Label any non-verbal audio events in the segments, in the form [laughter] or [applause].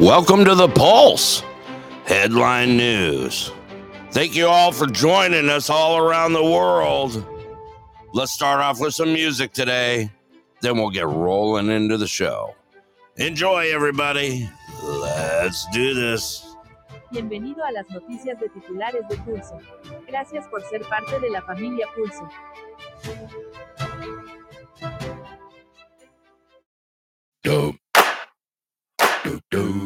Welcome to the Pulse Headline News. Thank you all for joining us all around the world. Let's start off with some music today, then we'll get rolling into the show. Enjoy, everybody. Let's do this. Bienvenido a las noticias de titulares de Pulso. Gracias por ser parte de la familia Pulso. do do do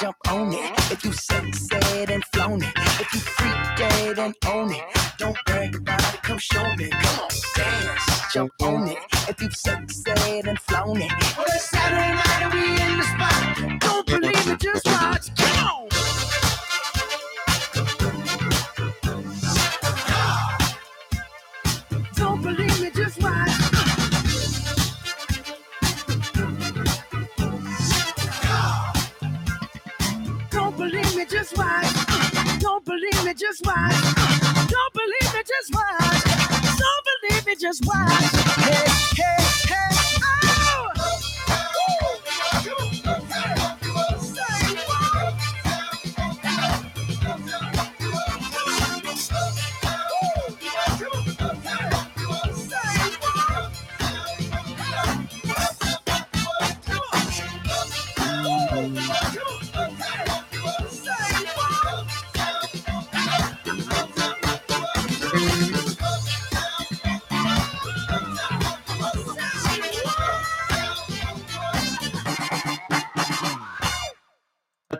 jump on it. If you sexed and flown it, if you freak dead and own it, don't brag about it, come show me. Come on, dance, jump on it. If you sexed and flown it, well, it's Saturday night and we in the spot. Don't believe it, just watch. Come on. watch. Don't believe me, just watch. Don't believe me, just watch. Don't believe me, just watch. Hey, hey, hey.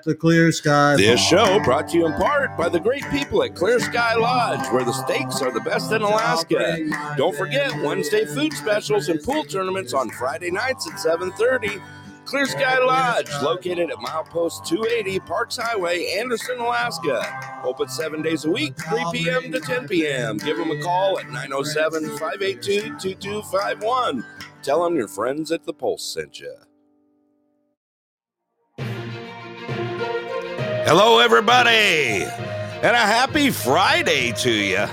The clear sky. This show brought to you in part by the great people at Clear Sky Lodge, where the steaks are the best in Alaska. Don't forget Wednesday food specials and pool tournaments on Friday nights at 7:30. Clear Sky Lodge, located at milepost 280 Parks Highway, Anderson, Alaska. Open seven days a week, 3 p.m. to 10 p.m. Give them a call at 907 582 2251. Tell them your friends at the Pulse sent you. Hello, everybody, and a happy Friday to you.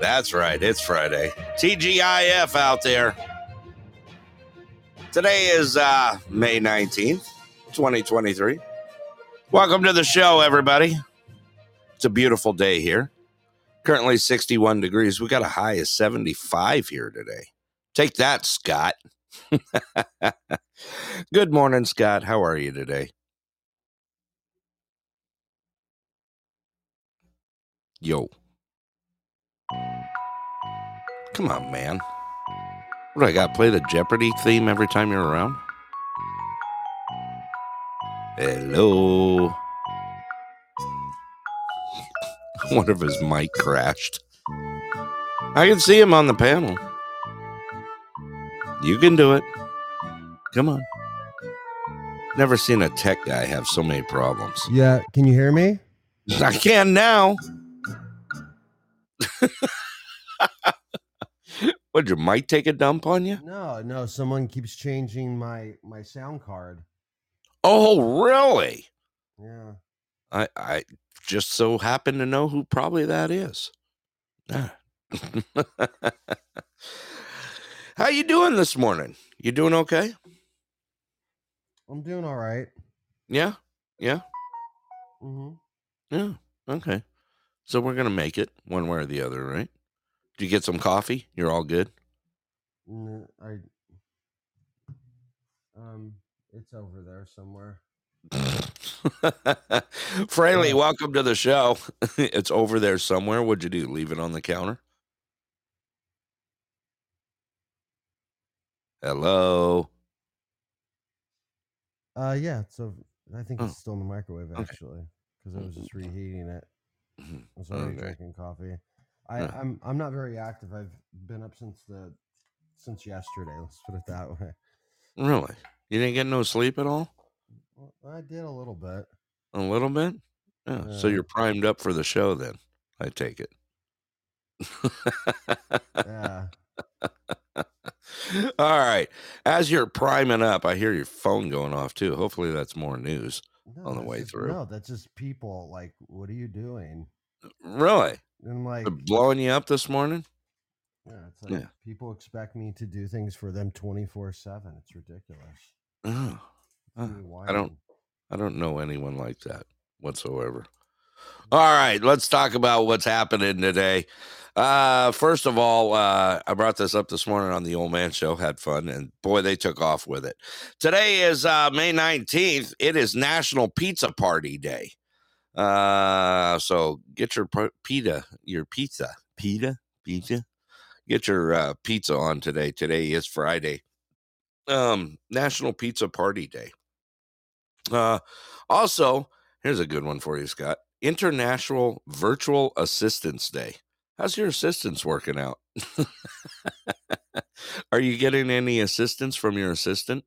That's right, it's Friday. TGIF out there. Today is uh, May 19th, 2023. Welcome to the show, everybody. It's a beautiful day here. Currently 61 degrees. We got a high of 75 here today. Take that, Scott. [laughs] Good morning, Scott. How are you today? Yo. Come on, man. What do I got? Play the Jeopardy theme every time you're around? Hello. [laughs] I wonder if his mic crashed. I can see him on the panel. You can do it. Come on. Never seen a tech guy have so many problems. Yeah, can you hear me? [laughs] I can now. [laughs] Would your mic take a dump on you? No, no. Someone keeps changing my my sound card. Oh, really? Yeah. I I just so happen to know who probably that is. Ah. [laughs] How you doing this morning? You doing okay? I'm doing all right. Yeah? Yeah? Mm-hmm. Yeah. Okay. So we're gonna make it one way or the other, right? Did you get some coffee? You're all good? Mm, I um, it's over there somewhere. [laughs] Fraley, welcome to the show. [laughs] it's over there somewhere. What'd you do? Leave it on the counter? Hello. Uh, yeah. So. I think Oh. it's still in the microwave Okay. actually, because I was just reheating it. Mhm. I was already Okay. drinking coffee. I, Yeah. I'm I'm not very active. I've been up since the since yesterday. Let's put it that way. Really? You didn't get no sleep at all? Well, I did a little bit. A little bit? Yeah. So you're primed up for the show then, I take it. Yeah. [laughs] All right. As you're priming up, I hear your phone going off too. Hopefully that's more news. No, On the way just- through. No, that's just people. Like, what are you doing? Really? And I'm like, They're blowing you up this morning? yeah, it's like Yeah. people expect me to do things for them 24 seven. It's ridiculous. Oh, Uh, I don't. I don't know anyone like that whatsoever. All right, let's talk about what's happening today. Uh, first of all, uh, I brought this up this morning on the Old Man Show. Had fun, and boy, they took off with it. Today is uh, May nineteenth. It is National Pizza Party Day. Uh, so get your pita, your pizza, pita, pizza. Get your uh, pizza on today. Today is Friday. Um, National Pizza Party Day. Uh, also, here's a good one for you, Scott. International Virtual Assistance Day. How's your assistance working out? [laughs] Are you getting any assistance from your assistant?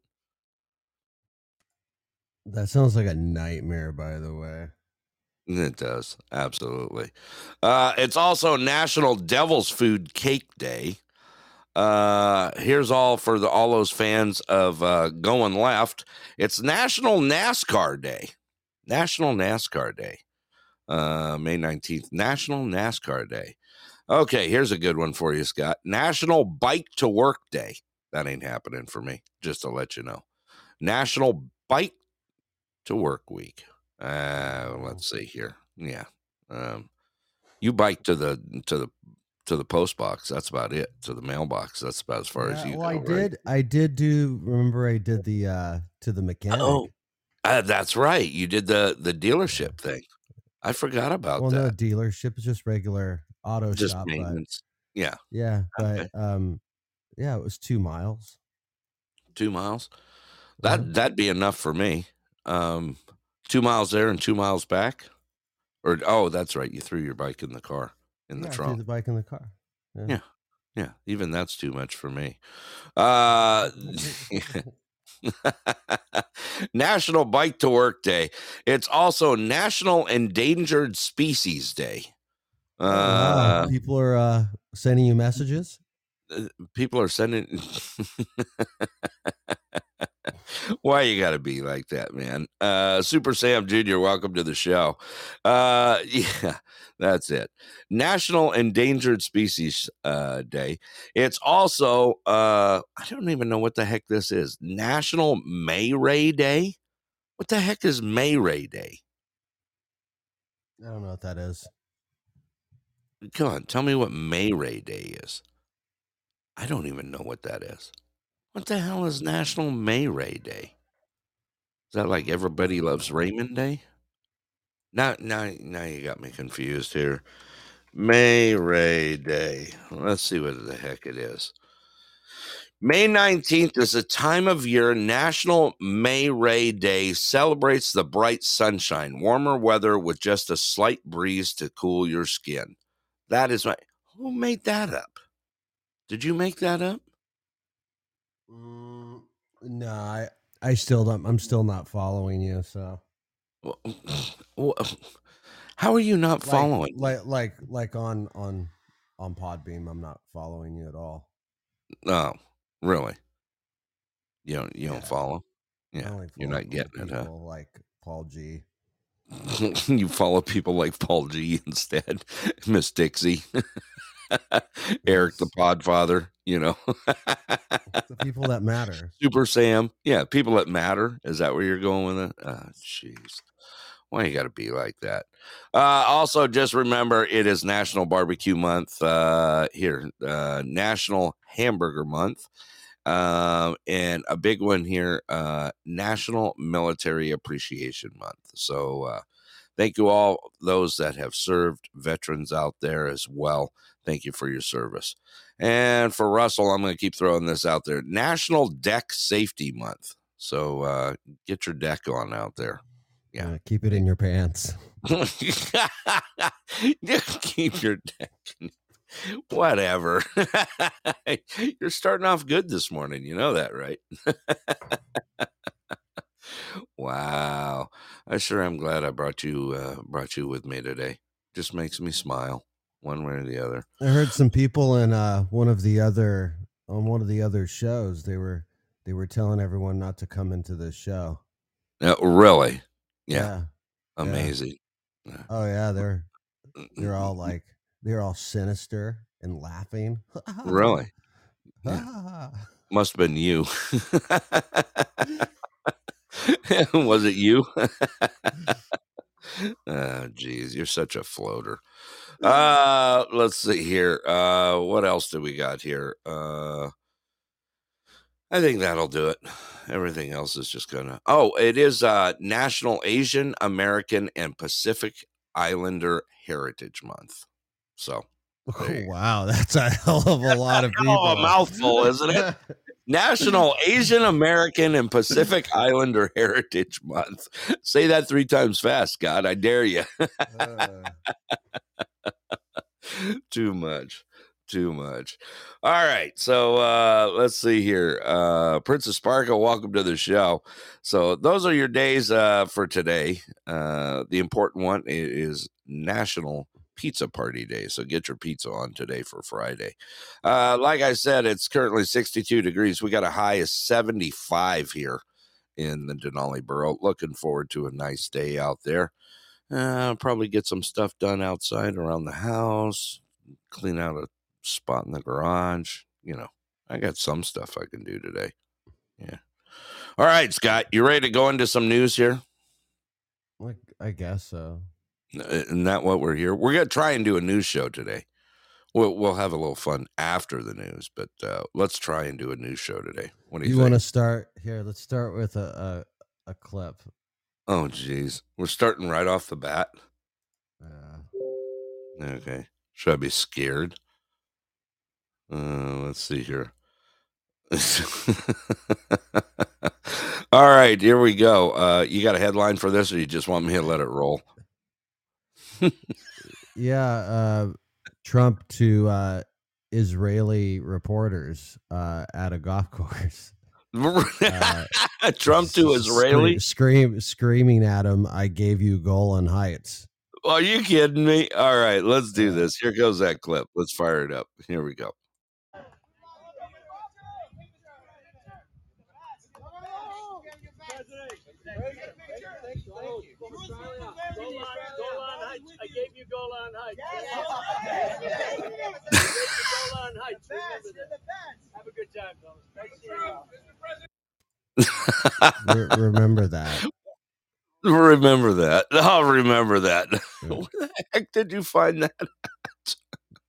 That sounds like a nightmare, by the way. It does. Absolutely. Uh, it's also National Devil's Food Cake Day. Uh, here's all for the, all those fans of uh, going left. It's National NASCAR Day. National NASCAR Day. Uh, May 19th. National NASCAR Day. Okay, here's a good one for you, Scott. National Bike to Work Day. That ain't happening for me, just to let you know. National Bike to Work Week. Uh, let's see here. Yeah. Um, you bike to the to the to the post box. That's about it. To the mailbox. That's about as far as Yeah, you well, I right? did. I did do. Remember, I did the uh to the mechanic. Oh, uh, that's right. You did the the dealership thing. I forgot about that. well, no dealership is just regular auto Just shop. But maintenance. Yeah, yeah, Okay. but um, yeah, it was two miles. two miles. That Mhm. that'd be enough for me. Um, Two miles there and two miles back. Or oh, that's right. You threw your bike in the car in the Yeah, I threw trunk. the bike in the car. Yeah. Yeah, even that's too much for me. Uh, [laughs] [laughs] [laughs] National Bike to Work Day. It's also National Endangered Species Day. Wow. Uh, people are uh, sending you messages. people are sending. [laughs] [laughs] [laughs] Why you got to be like that, man? Uh, Super Sam Jr., welcome to the show. Uh, [laughs] yeah, that's it. National Endangered Species uh, Day. It's also, uh, I don't even know what the heck this is. National May Ray Day. What the heck is May Ray Day? I don't know what that is. Come on, tell me what May Ray Day is. I don't even know what that is. What the hell is National May Ray Day? Is that like Everybody Loves Raymond Day? Now, now, now you got me confused here. May Ray Day. Let's see what the heck it is. May 19th is a time of year National May Ray Day celebrates the bright sunshine, warmer weather with just a slight breeze to cool your skin. That is my. Who made that up? Did you make that up? Mm, no, I I still don't. I'm still not following you. So [sniffs] [sniffs] How are you not following? like like like on on on Podbean, I'm not following you at all. No, really. You don't. You don't follow. Yeah, only you're not getting it, huh? Like Paul G. [laughs] you follow people like Paul G instead, [laughs] Miss Dixie, [laughs] [laughs] Eric the Podfather. You know, the people that matter. [laughs] Super Sam. Yeah, people that matter. Is that where you're going with it? Ah, jeez. Why you got to be like that? Uh, also, just remember it is National Barbecue Month uh, here, uh, National Hamburger Month, um, and a big one here, uh, National Military Appreciation Month. So, uh, thank you all those that have served veterans out there as well. Thank you for your service. And for Russell, I'm going to keep throwing this out there National Deck Safety Month. So, uh, get your deck on out there. Yeah. Uh, keep it in your pants. Just [laughs] keep your deck. [laughs] Whatever. [laughs] You're starting off good this morning. You know that, right? Wow. I sure am glad I brought you uh, brought you with me today. Just makes me smile, one way or the other. I heard some people in uh, one of the other on one of the other shows. They were they were telling everyone not to come into this show. Uh, really? Yeah, yeah. amazing. Oh yeah, they're they're all like they're all sinister and laughing. really [laughs] [laughs] must have been you. [laughs] [laughs] Was it you? [laughs] oh, geez, you're such a floater. [laughs] Uh, let's see here. Uh, what else do we got here? Uh, I think that'll do it. Everything else is just gonna. Oh, it is uh National Asian American and Pacific Islander Heritage Month. So Oh, There you go. wow, that's a hell of a lot of people. A mouthful, isn't it? National Asian American and Pacific Islander Heritage Month. Say that three times fast, God. I dare you. [laughs] Uh, Too much. Too much. All right. So uh let's see here. Uh Princess Sparkle, welcome to the show. So those are your days uh for today. Uh the important one is National Pizza Party Day. So get your pizza on today for Friday. Uh like I said, it's currently 62 degrees. We got a high of 75 here in the Denali Borough. Looking forward to a nice day out there. Uh, probably get some stuff done outside around the house, clean out a spot in the garage. You know, I got some stuff I can do today. Yeah. All right, Scott, you ready to go into some news here? like I guess so. Isn't that what we're here? We're gonna try and do a news show today. We'll we'll have a little fun after the news, but uh, let's try and do a news show today. What do you, You want to start here? Let's start with a a, a clip. Oh, geez, we're starting right off the bat. Uh, Okay. Should I be scared? Uh, let's see here. All [laughs] All right, here we go. Uh, you got a headline for this, or you just want me to let it roll? Yeah, uh, Trump to uh, Israeli reporters uh, at a golf [laughs] course. Uh, [laughs] Trump to Israeli? scream, scream screaming at him. I gave you Golan Heights. Are you kidding me? All right, let's do this. Here goes that clip. Let's fire it up. Here we go. I gave you Golan Heights. I gave you Golan Heights. Remember that. Have a good time, fellas. Nice seeing you. Re- remember that. remember that. I'll remember that. Yeah. [laughs] Where the heck did you find that? at?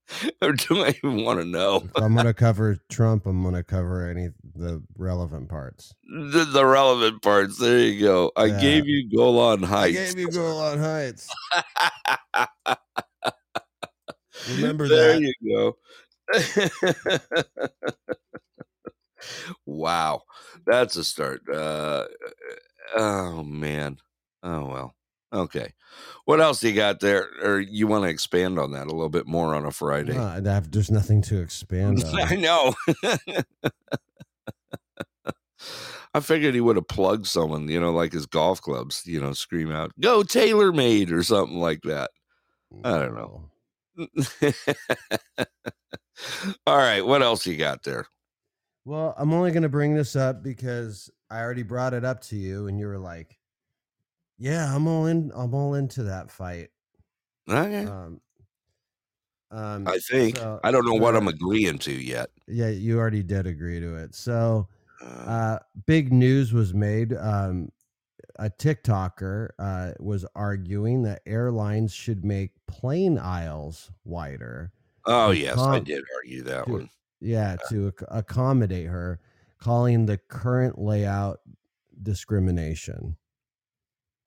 [laughs] or do I even want to know? If I'm gonna cover Trump, I'm gonna cover any the relevant parts. The, the relevant parts. There you go. I Yeah. gave you Golan Heights. I gave you Golan Heights. [laughs] Remember [laughs] there that. There you go. wow, that's a start. Uh, oh man. Oh well. Okay. What else you got there? Or you want to expand on that a little bit more on a Friday? I have- there's nothing to expand [laughs] I know. I figured he would have plugged someone, you know, like his golf clubs, you know, scream out, go TaylorMade or something like that. I don't know. [laughs] All right. What else you got there? Well, I'm only going to bring this up because I already brought it up to you, and you were like, "Yeah, I'm all in. I'm all into that fight." Okay. Um, um, I think. so I don't know what I'm agreeing to yet. Yeah, you already did agree to it. So, Uh, uh, big news was made. Um, a TikToker uh, was arguing that airlines should make plane aisles wider. oh, yes. I did argue that to- one. Yeah, to accommodate her, calling the current layout discrimination.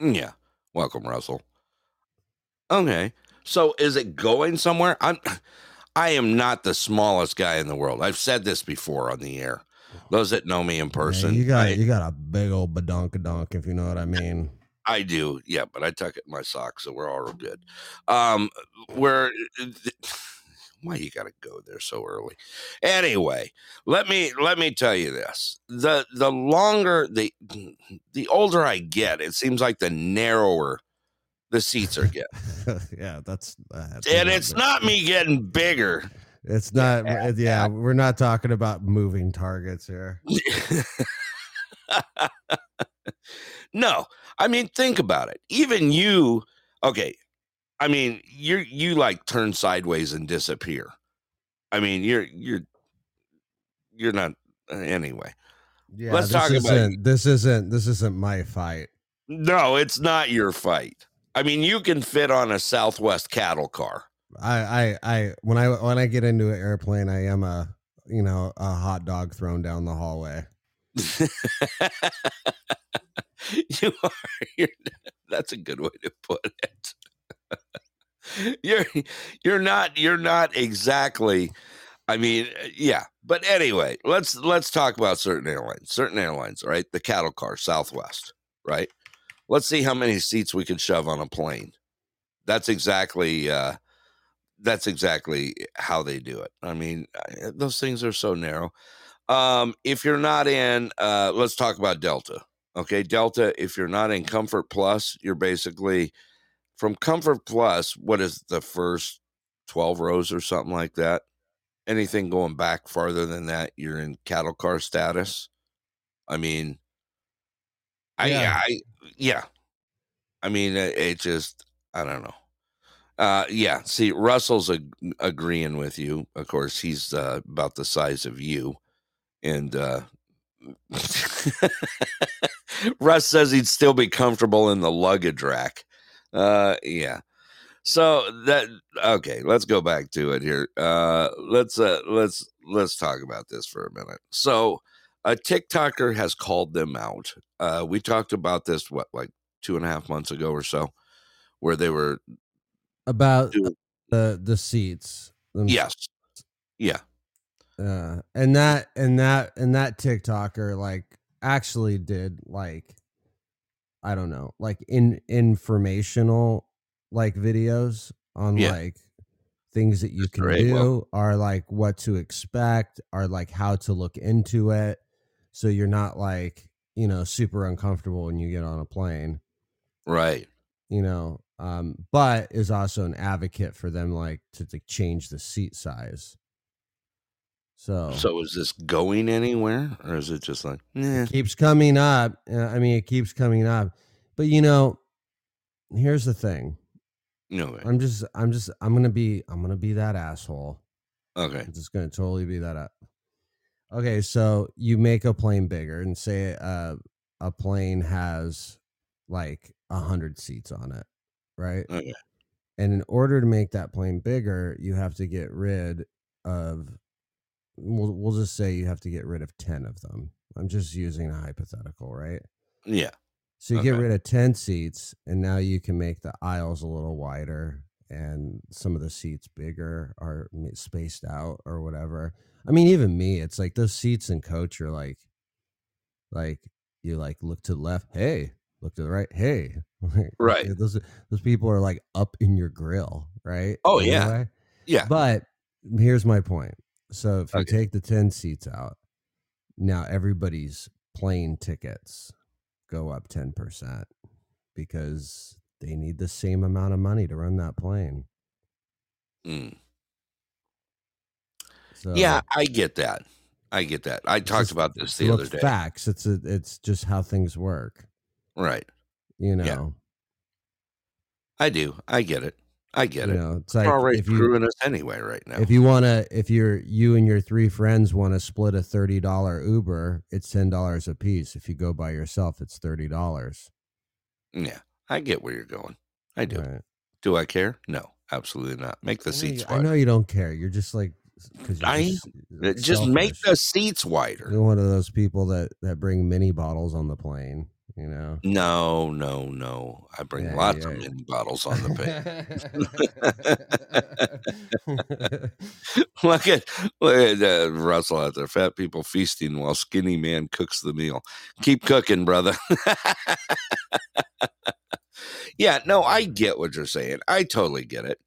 Mm, Yeah. Welcome, Russell. Okay. So is it going somewhere? I'm [sighs] I am not the smallest guy in the world. I've said this before on the air. Those that know me in Yeah, person, you got I, you got a big old badonkadonk, if you know what I mean. I do. Yeah, but I tuck it in my socks, so we're all good. Um where [sighs] why you gotta go there so early? Anyway, let me let me tell you this. The the longer the [clears throat] the older I get, it seems like the narrower the seats are getting. [laughs] yeah, that's, that's and it's not me getting bigger. It's not. uh, Yeah, we're not talking about moving targets here. [laughs] no, I mean think about it. Even you, okay. I mean you you like turn sideways and disappear. I mean you're you're you're not uh, anyway. Yeah, Let's talk about- this isn't this isn't my fight. No, it's not your fight. I mean you can fit on a Southwest cattle car. I, I, I, when I, when I get into an airplane, I am a, you know, a hot dog thrown down the hallway. [laughs] you are. [laughs] You're, that's a good way to put it. [laughs] you're you're not you're not exactly. I mean, uh, yeah. But anyway, let's let's talk about certain airlines. Certain airlines, right? The cattle car, Southwest, right? Let's see how many seats we can shove on a plane. That's exactly. uh that's exactly how they do it. I mean, those things are so narrow. Um, if you're not in, uh, let's talk about Delta. Okay, Delta. If you're not in Comfort Plus, you're basically from Comfort Plus. What is the first twelve rows or something like that? Anything going back farther than that, you're in cattle car status. I mean, I, Yeah. I, yeah. I mean, it, it just, I don't know. Uh, yeah. See, Russell's ag- agreeing with you. Of course, he's uh, about the size of you, and uh, [laughs] Russ says he'd still be comfortable in the luggage rack. Uh, yeah. So that okay, let's go back to it here. Uh, let's uh, let's let's talk about this for a minute. So, a TikToker has called them out. Uh, we talked about this what like two and a half months ago or so, where they were About the the seats. them- yes, yeah, Uh, and that and that and that TikToker like actually did like I don't know, like in informational like videos on Yeah. like things that you That's can great. do Well- are like what to expect, are like how to look into it so you're not like, you know, super uncomfortable when you get on a plane, Right. you know. Um but is also an advocate for them like to, to change the seat size. So So is this going anywhere, or is it just like, eh, it keeps coming up. Uh, I mean, it keeps coming up. But you know, here's the thing. no? way. I'm just, I'm just, I'm gonna be, I'm gonna be that asshole. Okay. I'm just gonna totally be that. Up. Okay, so you make a plane bigger, and say uh, a plane has like a hundred seats on it, right? Okay. And in order to make that plane bigger, you have to get rid of. We'll, we'll just say you have to get rid of ten of them. I'm just using a hypothetical, right? Yeah. So you get rid of 10 seats, and now you can make the aisles a little wider and some of the seats bigger or spaced out or whatever. I mean, even me, it's like those seats in coach are like, like you like look to the left, hey, look to the right, hey. [laughs] Right. Those those people are like up in your grill, right? Oh, In yeah. Yeah. But here's my point. So if you take the 10 seats out, now everybody's plane tickets go up 10% because they need the same amount of money to run that plane. Mm. So Yeah, I get that. I get that. I talked about this the other day. Facts. It's a, it's just how things work. Right. You know. Yeah. I do. I get it. I get you it. know, it's like already screwing us anyway right now. if you want to if you're you and your three friends want to split a thirty dollar Uber, it's ten dollars a piece. If you go by yourself, it's thirty dollars. yeah, I get where you're going. I do. Right. Do I care? No, absolutely not. Make the I seats you- I know you don't care. You're just like because I- Uh, Just make the seats wider. You're one of those people that that bring mini bottles on the plane. You know. No, no, no. I bring Yeah, lots of mini bottles on the plane. [laughs] look at look at uh, Russell out there. Fat people feasting while skinny man cooks the meal. Keep cooking, brother. [laughs] yeah, no, I get what you're saying. I totally get it.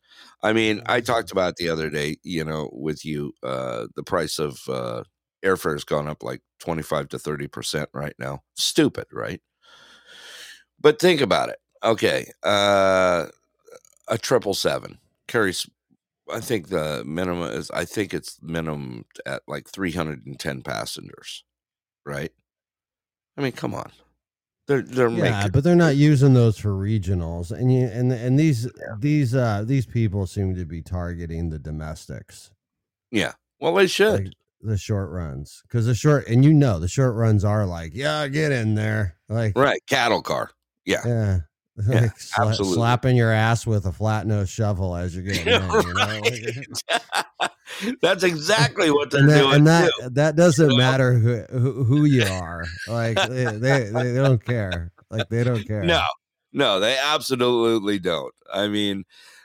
I mean, I talked about the other day, you know, with you, uh, the price of uh, airfare has gone up like 25 to 30% right now. Stupid, right? But think about it. Okay. Uh, a triple seven carries, I think the minimum is, I think it's minimum at like 310 passengers, right? I mean, come on. They're, they're yeah, making, but they're not using those for regionals, and you and and these these uh these people seem to be targeting the domestics, yeah. Well, they should. like the short runs, because the short and you know the short runs are like, yeah, get in there, like right. Cattle car. Yeah. yeah. [laughs] Yeah, like sla- absolutely. slapping your ass with a flat nose shovel as you're getting in. You know? [laughs] like- [laughs] That's exactly what they're and that, doing and that too. that doesn't matter who, who who you are. Like they, they they don't care. Like they don't care. No, no, they absolutely don't. I mean,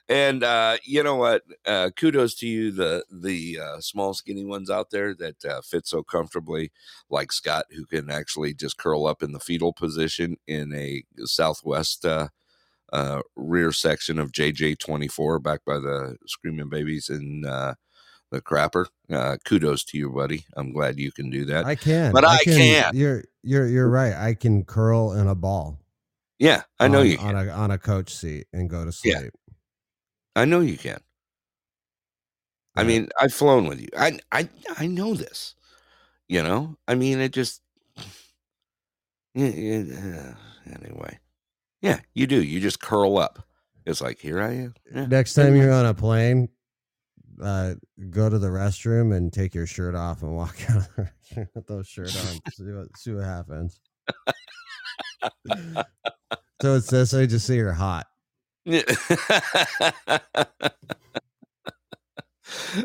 and uh, you know what? Uh, kudos to you, the the uh, small, skinny ones out there that uh, fit so comfortably, like Scott, who can actually just curl up in the fetal position in a Southwest uh, uh, rear section of JJ twenty four, back by the Screaming Babies and uh, the Crapper. Uh, kudos to you, buddy. I'm glad you can do that. I can, But I can't. You're you're you're right. I can curl in a ball. yeah, I know on, you. Can. on a on a coach seat and go to sleep. Yeah. I know you can. I mean, I've flown with you. I I I know this. You know, I mean, it just. [sighs] Yeah, yeah, anyway, yeah, you do. You just curl up. It's like here I am. Yeah. Next time you're on a plane, uh, go to the restroom and take your shirt off and walk [laughs] out of the restroom with those shirt on. [laughs] see what see what happens. so it's this way just so you're hot. Yeah.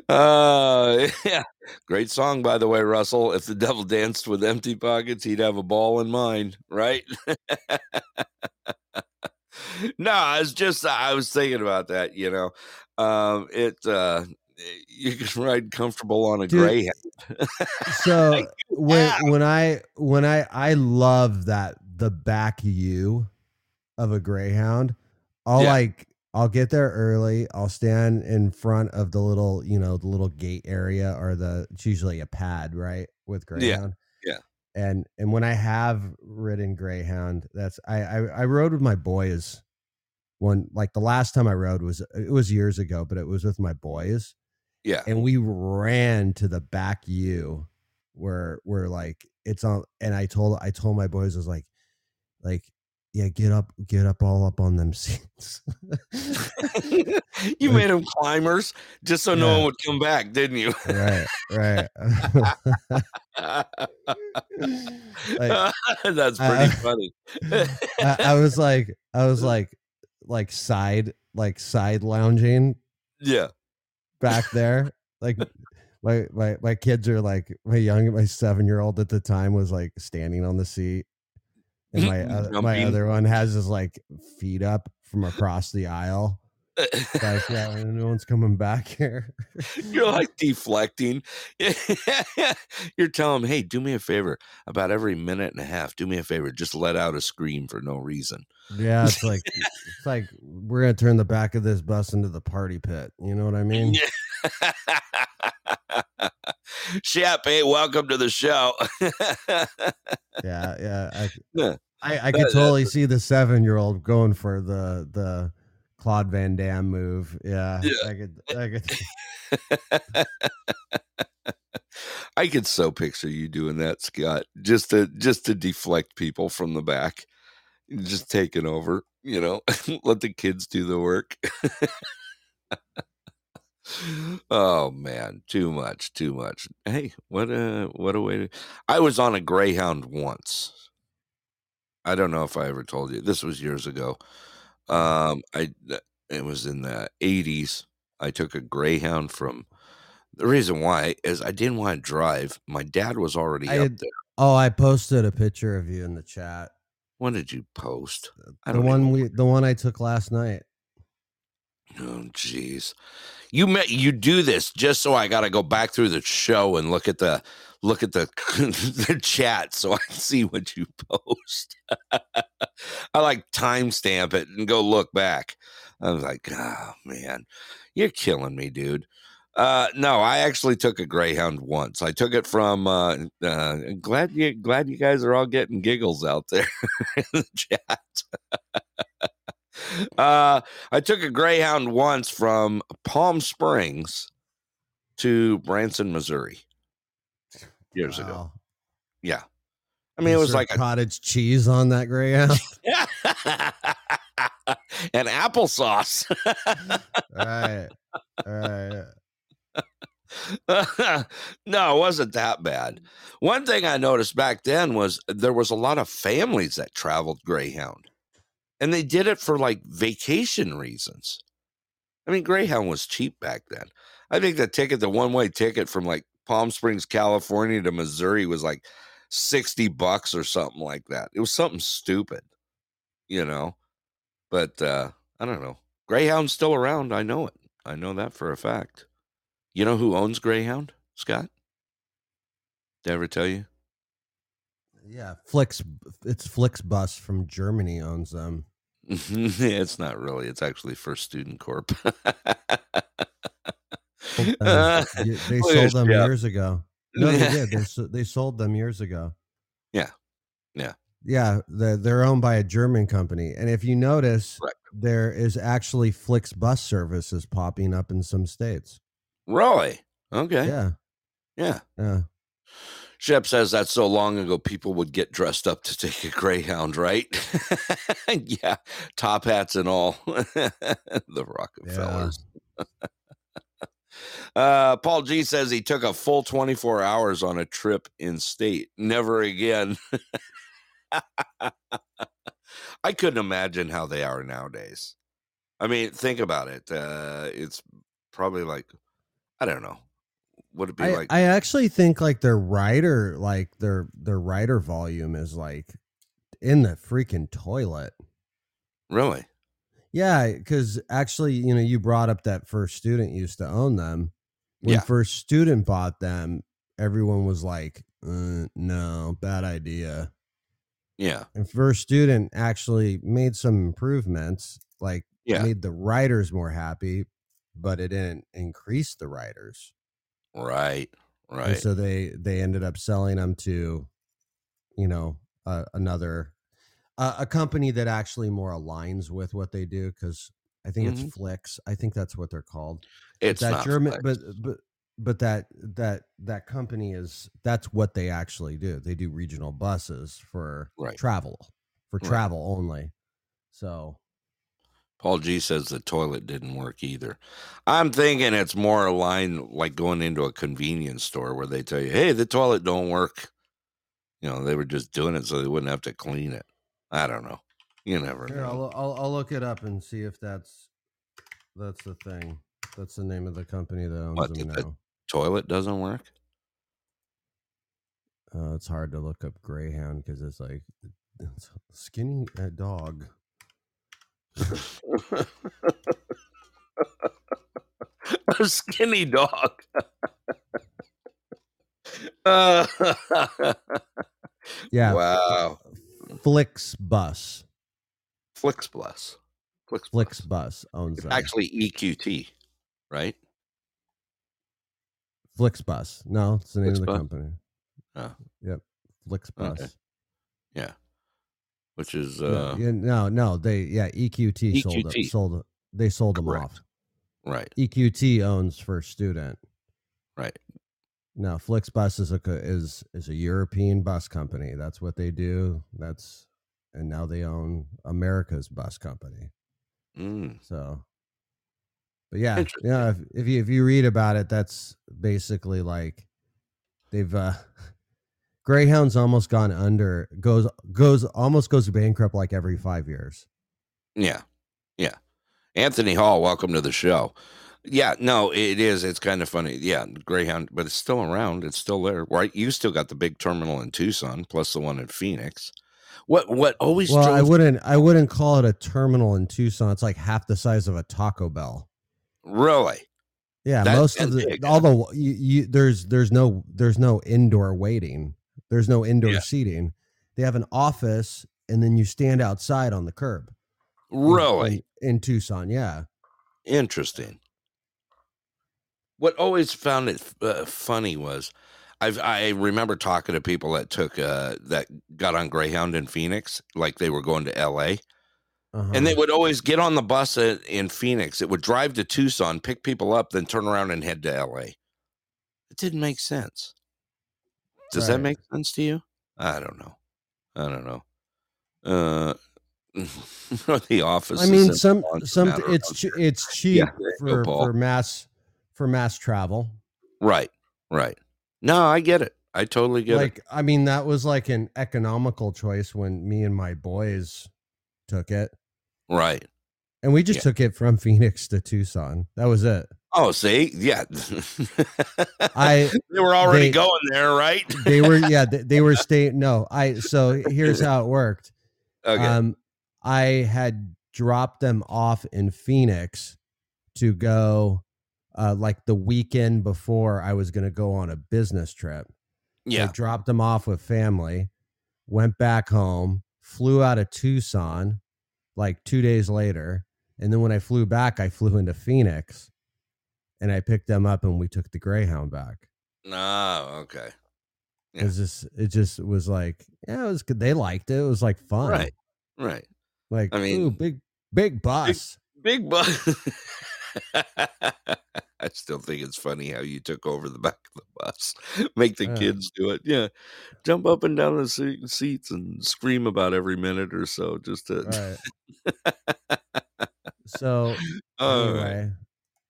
uh yeah great song by the way russell if the devil danced with empty pockets he'd have a ball in mine right [laughs] no i was just i was thinking about that you know um it uh you can ride comfortable on a Dude, greyhound So when Yeah. when I when I I love that the back you of a greyhound. I'll Yeah. like I'll get there early. I'll stand in front of the little you know the little gate area or the it's usually a pad right with greyhound. yeah. And and when I have ridden greyhound, that's I I, I rode with my boys. One like the last time I rode was it was years ago, but it was with my boys Yeah. and we ran to the back U where where like it's on and I told I told my boys I was like like yeah get up get up all up on them seats you made them climbers just so no one would come back, didn't you? right right [laughs] like That's I- pretty funny. I, I was like I was like like side like side lounging yeah. back there like my my my kids are like my young my seven year old at the time was like standing on the seat and [laughs] my other, my other one has his like feet up from across the aisle [laughs] like yeah no one's coming back here You're like [laughs] deflecting. You're telling them, hey, do me a favor. About every minute and a half, do me a favor. Just let out a scream for no reason. yeah it's like it's like we're gonna turn the back of this bus into the party pit you know what i mean Shep, hey, welcome to the show. Yeah yeah I, [laughs] Yeah. I, I could totally see the seven year old going for the the Claude Van Damme move. Yeah, Yeah. I could. I could. [laughs] [laughs] I could so picture you doing that, Scott, just to just to deflect people from the back, just taking over. You know, let the kids do the work. Oh man, too much, too much. Hey, what a what a way to. I was on a Greyhound once. I don't know if I ever told you. This was years ago. Um, I it was in the eighties. I took a Greyhound from. The reason why is I didn't want to drive. My dad was already I up had- there. Oh, I posted a picture of you in the chat. When did you post? The one we, the one I took last night. Oh, jeez. You met you do this just so I got to go back through the show and look at the look at the [laughs] the chat so I can see what you [laughs] post. I like timestamp it and go look back. I was like, oh man, you're killing me, dude. Uh, no, I actually took a Greyhound once. I took it from. Uh, uh, glad you glad you guys are all getting giggles out there [laughs] in the chat. Uh, I took a Greyhound once from Palm Springs to Branson, Missouri, years ago. Yeah, I mean it was like a cottage cheese on that Greyhound. [laughs] and applesauce. All right, all right. [laughs] no, it wasn't that bad. One thing I noticed back then was there was a lot of families that traveled Greyhound, and they did it for like vacation reasons. I mean, Greyhound was cheap back then. I think the ticket, the one way ticket from like Palm Springs, California to Missouri was like 60 bucks or something like that. It was something stupid, you know? But uh, I don't know. Greyhound's still around. I know it. I know that for a fact. You know who owns Greyhound, Scott? Did I ever tell you? Yeah, Flix. It's Flixbus from Germany owns them. [laughs] it's not really. It's actually First Student Corp. [laughs] Uh, they sold them Jeff. years ago. No, they [laughs] did. They they sold them years ago. Yeah. Yeah. Yeah, they're, they're owned by a German company. And if you notice, Correct. there is actually Flix bus services popping up in some states. Really? Okay. Yeah. Yeah. Yeah. Shep says that so long ago people would get dressed up to take a Greyhound, right? [laughs] yeah, top hats and all. [laughs] the Rockefellers. [laughs] uh, Paul G says he took a full 24 hours on a trip in state. Never again. I couldn't imagine how they are nowadays. I mean, think about it. Uh, it's probably like, I don't know. Would it be I, like I actually think like their rider, like their their rider volume is like in the freaking toilet. really? Yeah, because actually, you know, you brought up that first student used to own them. When Yeah. first student bought them, everyone was like, uh, no, bad idea. Yeah. And First Student actually made some improvements, like Yeah. made the riders more happy, but it didn't increase the riders. Right. And Right. so they they ended up selling them to, you know, uh, another uh, a company that actually more aligns with what they do because I think Mhm. it's Flix. I think that's what they're called. it's that not German, but but but that that that company is that's what they actually do. They do regional buses for Right. travel for Right. travel only. So Paul G says the toilet didn't work either. I'm thinking it's more aligned like going into a convenience store where they tell you, "Hey, the toilet don't work." You know, they were just doing it so they wouldn't have to clean it. I don't know. You never here, know. I'll, I'll I'll look it up and see if that's that's the thing. That's the name of the company that owns What, them the- now. Toilet doesn't work. Uh, it's hard to look up Greyhound because it's like [laughs] it's skinny uh, dog. [laughs] a skinny dog. Uh, [laughs] Yeah, wow. Flix Bus. Flixbus. Flixbus. Flix Bus owns It's them. actually EQT, right? Flixbus. No, it's the name of the company. Oh. Yep. Flixbus. Okay. Yeah. Which is No, uh yeah, no, no, they yeah, EQT, sold EQT. it, sold they sold them Correct. off. right, EQT owns First Student. right. No, Flixbus is a is is a European bus company. That's what they do. That's and now they own America's bus company. Mm. So, but yeah, Interesting. yeah. If, if you if you read about it, that's basically like they've uh [laughs] Greyhound's almost gone under goes goes almost goes bankrupt like every five years. Yeah. Yeah. Anthony Hall, welcome to the show. Yeah, no, it is. It's kind of funny. Yeah, Greyhound, but it's still around. It's still there, right? You still got the big terminal in Tucson, plus the one in Phoenix. What what always Well, drove I wouldn't I wouldn't call it a terminal in Tucson. It's like half the size of a Taco Bell. really? Yeah, That- most of the big. all the you, you there's there's no there's no indoor waiting. There's no indoor Yeah. seating. They have an office and then you stand outside on the curb. Really? in, in Tucson, yeah. Interesting. What always found it uh, funny was I've, I remember talking to people that took uh, that got on Greyhound in Phoenix, like they were going to L.A. Uh-huh. And they would always get on the bus at, in Phoenix. It would drive to Tucson, pick people up, then turn around and head to LA. It didn't make sense. Does that make sense to you? I don't know. I don't know. Uh, [laughs] the office. I mean, some some it's che- it's [laughs] cheap Yeah, there you go, for for mass for mass travel. right, right. No, I get it. I totally get it. like I mean, that was like an economical choice when me and my boys took it, it. Right. and we just Yeah. took it from [laughs] Phoenix to Tucson. That was it. Oh, see, yeah. [laughs] I they were already they- going there, right? they were [laughs] yeah they, they were staying. No, I so here's how it worked. okay. Um, I had dropped them off in Phoenix to go, uh, like the weekend before I was going to go on a business trip. I yeah. dropped them off with family, went back home, flew out of Tucson like two days later. And then when I flew back, I flew into Phoenix and I picked them up and we took the Greyhound back. No, okay. It was just, it just was like, yeah, it was good. They liked it. It was like fun. Right. Right. Like, I mean- ooh, big, big bus. Big bus. [laughs] I still think it's funny how you took over the back of the bus. [laughs] Make the Yeah. kids do it. Yeah. Jump up and down the se- seats and scream about every minute or so just to. Right. [laughs] So right. anyway,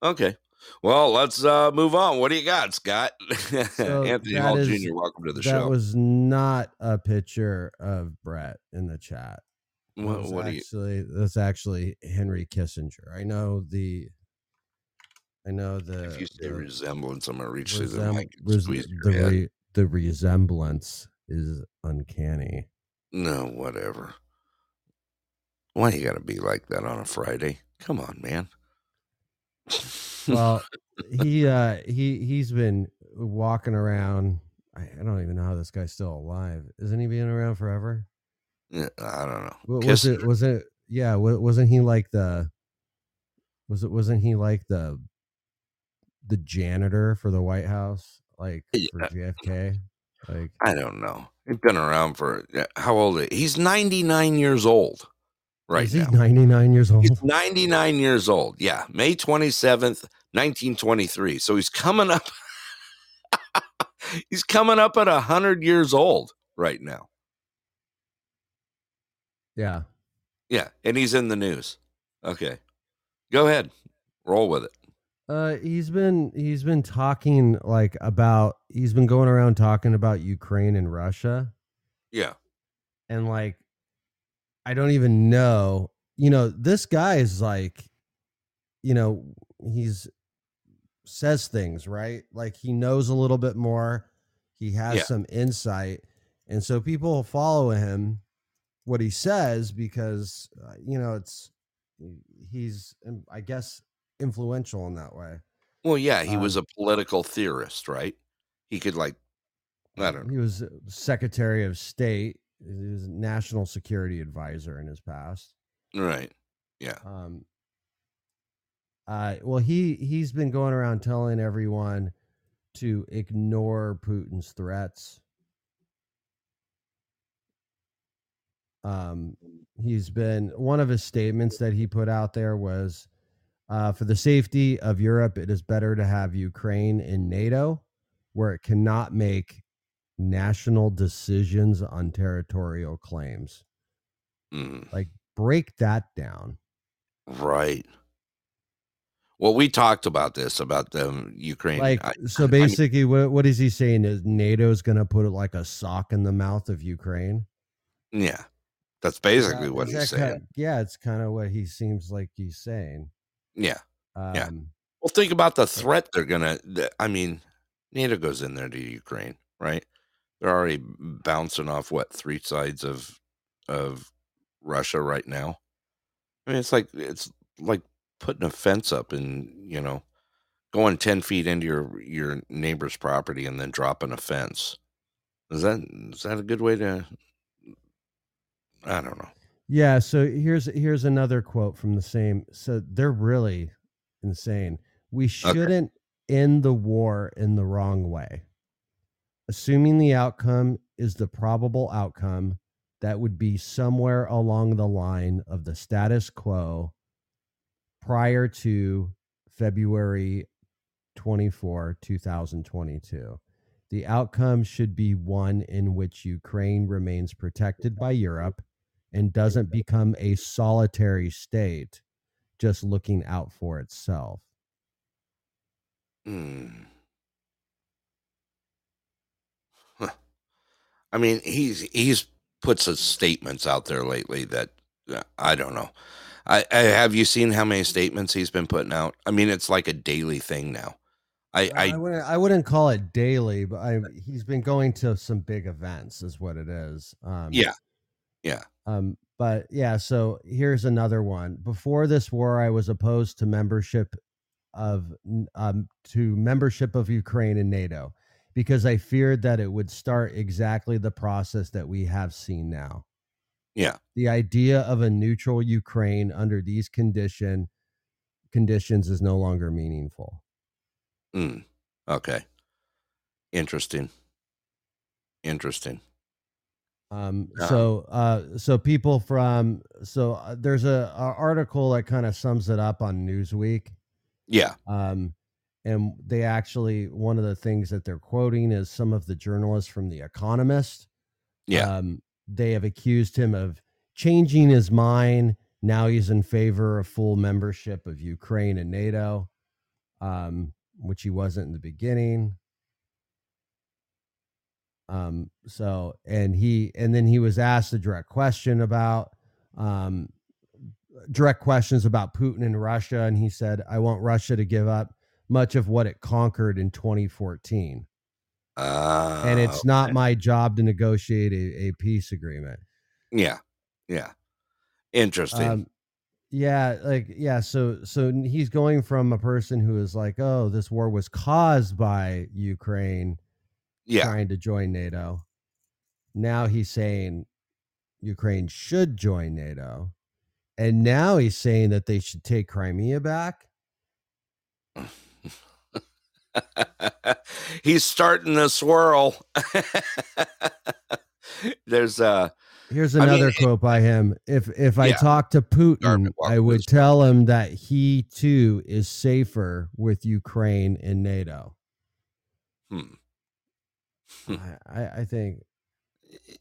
Okay. Well, let's uh, move on. What do you got, Scott? [laughs] So Anthony Hall is- Jr., welcome to the that show. That was not a picture of Brett in the chat. What, what do you. actually that's actually Henry Kissinger. I know the I know the If you say the, resemblance, I'm going to reach through the mic res- the, re- the resemblance is uncanny. No, whatever. Why you got to be like that on a Friday? Come on, man. Well, he uh he he's been walking around I, I don't even know how this guy's still alive. Isn't he being around forever? Yeah, I don't know. Wa- Was it was it yeah, wasn't he like the was it wasn't he like the the janitor for the White House like for Yeah. JFK? Like I don't know. He's been around for how old? Is he? He's 99 years old right is he now. 99 years old? He's 99 years old. Yeah, May 27th, 1923. So he's coming up. [laughs] he's coming up at 100 years old right now. Yeah. Yeah, and he's in the news. Okay. Go ahead. Roll with it. Uh he's been he's been talking like about he's been going around talking about Ukraine and Russia Yeah. and like I don't even know. You know, this guy is like you know, he's says things, right? Like he knows a little bit more. He has Yeah. some insight. And so people follow him what he says because uh, you know, it's he's um, I guess influential in that way. Well, yeah, he Um, was a political theorist, right? He could like I don't know. He was uh, Secretary of State. He was a national security advisor in his past. Right. Yeah. Um, uh, well, he he's been going around telling everyone to ignore Putin's threats. Um, he's been one of his statements that he put out there was, uh, "For the safety of Europe, it is better to have Ukraine in NATO, where it cannot make national decisions on territorial claims." Mm, Like, break that down. right. Well, we talked about this about the Ukraine. Like, I- so I basically, what what is he saying? Is NATO's going to put like a sock in the mouth of Ukraine? yeah, that's basically Yeah, what he's saying. ki- yeah, it's kind of what he seems like he's saying. yeah. Um, Yeah. Well, think about the threat they're gonna. I mean, NATO goes in there to Ukraine, right? They're already bouncing off what three sides of of Russia right now. I mean, it's like it's like putting a fence up and you know going ten feet into your your neighbor's property and then dropping a fence. Is that is that a good way to? I don't know. Yeah, so here's here's another quote from the same. So they're really insane. We shouldn't end the war in the wrong way. Assuming the outcome is the probable outcome, that would be somewhere along the line of the status quo prior to February 24, 2022. The outcome should be one in which Ukraine remains protected by Europe and doesn't become a solitary state just looking out for itself. Hmm. I mean, he's he's put some statements out there lately that uh, I don't know. I, I have you seen how many statements he's been putting out? I mean, it's like a daily thing now. I, I, I wouldn't I wouldn't call it daily, but I he's been going to some big events is what it is. Um yeah, yeah, Um, but yeah, so here's another one. Before this war, I was opposed to membership of um to membership of Ukraine in NATO because I feared that it would start exactly the process that we have seen now. yeah. The idea of a neutral Ukraine under these condition conditions is no longer meaningful. Mm. Okay. Interesting. Interesting. Um, Yeah. so, uh, so people from so uh, there's a, a article that kind of sums it up on Newsweek. Yeah. Um, and they actually one of the things that they're quoting is some of the journalists from The Economist. Yeah. Um, they have accused him of changing his mind. Now he's in favor of full membership of Ukraine and NATO, um, which he wasn't in the beginning. Um, so and he and then he was asked a direct question about um direct questions about Putin and Russia, and he said, I want Russia to give up much of what it conquered in 2014. Uh, and it's not my job to negotiate a, a peace agreement. Yeah. Yeah. Interesting. Um, yeah, like yeah, so so he's going from a person who is like, oh, this war was caused by Ukraine Yeah. trying to join NATO. Now he's saying Ukraine should join NATO. And now he's saying that they should take Crimea back. [laughs] He's starting to swirl. [laughs] There's a. Here's I mean, another quote by him. If if I Yeah. talk to Putin, I would tell him that he too is safer with Ukraine and NATO. hmm, Hmm. I, I, I think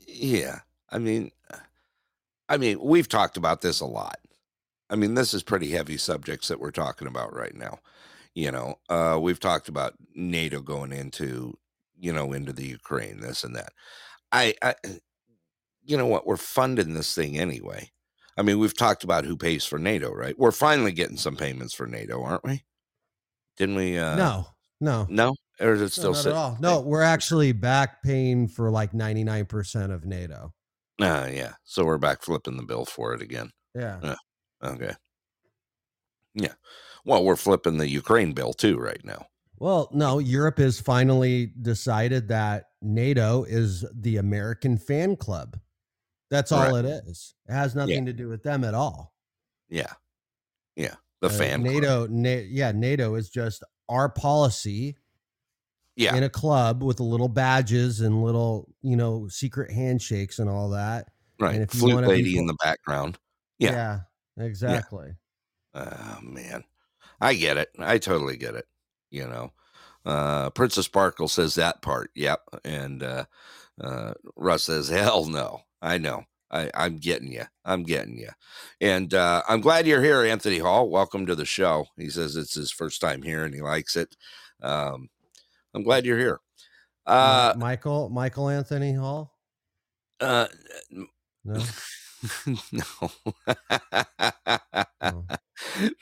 yeah. I mean I mean, we've talked about this a lot. I mean, this is pretty heavy subjects that we're talking about right now. You know, uh we've talked about NATO going into, you know, into the Ukraine, this and that. I I you know what, we're funding this thing anyway. I mean, we've talked about who pays for NATO, right? We're finally getting some payments for NATO, aren't we? Didn't we uh no, no, No? Or is it no, still not at all. No, we're actually back paying for like ninety nine percent of NATO. Uh, yeah. So we're back flipping the bill for it again. Yeah, Yeah. Okay. Yeah. Well, we're flipping the Ukraine bill too right now. Well, no, Europe has finally decided that NATO is the American fan club. That's all it is. It has nothing to do with them at all. Yeah. Yeah. The Uh, fan. club. NATO, Na- yeah, NATO is just our policy Yeah. in a club with little badges and little, you know, secret handshakes and all that. right. and if Flute be lady in the background. Yeah. exactly. Oh man. I get it. I totally get it. You know. Uh Princess Sparkle says that part. Yep. And uh uh Russ says, Hell no. I know. I, I'm getting you. I'm getting you. And uh, I'm glad you're here, Anthony Hall. Welcome to the show. He says it's his first time here and he likes it. Um, I'm glad you're here. Uh, Michael, Michael Anthony Hall. uh, No, [laughs] [laughs] no. Oh. [laughs]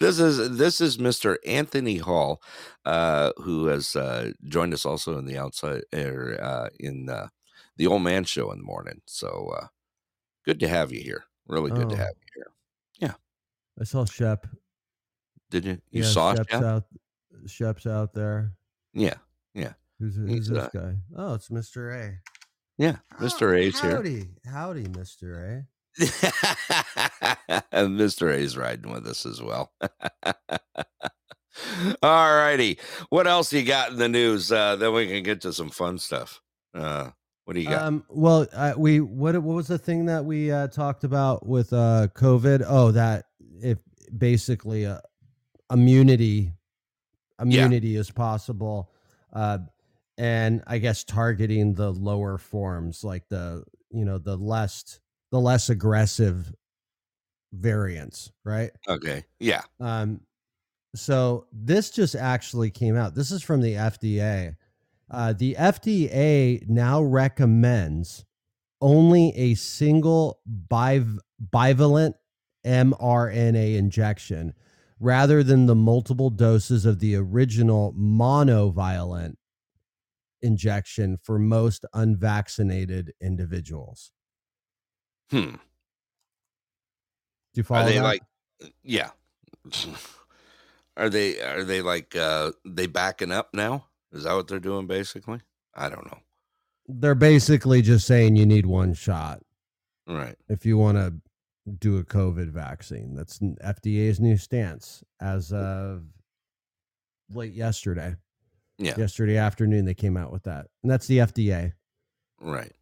This is this is Mr. Anthony Hall, uh, who has uh, joined us also in the outside er, uh, in uh, the old man show in the morning. So uh, good to have you here. Really good to Oh. have you here. Yeah, I saw Shep. Did you you Yeah, saw Shep's Shep? out. Shep's out there. Yeah, Who's, who's this uh, guy? Oh, it's Mister A. yeah. Mr. A's here. Howdy, howdy, Mister and Mr. A's riding with us as well. [laughs] All righty. What else you got in the news? Uh, then we can get to some fun stuff. Uh, what do you got? Um, well, uh, we what what was the thing that we uh, talked about with uh, COVID? Oh, that if basically uh, immunity immunity is possible, uh, and I guess targeting the lower forms, like the you know the less the less aggressive variants, right? okay. Yeah. Um, so this just actually came out. This is from the FDA. Uh, the FDA now recommends only a single biv- bivalent mRNA injection rather than the multiple doses of the original monovalent injection for most unvaccinated individuals. Hmm. Do you follow Are they that? like, yeah. [laughs] Are they, are they like, uh, they backing up now? Is that what they're doing basically? I don't know. They're basically just saying you need one shot. Right. if you want to do a COVID vaccine. That's FDA's new stance as of late yesterday. Yeah. Yesterday afternoon, they came out with that. And that's the FDA. Right.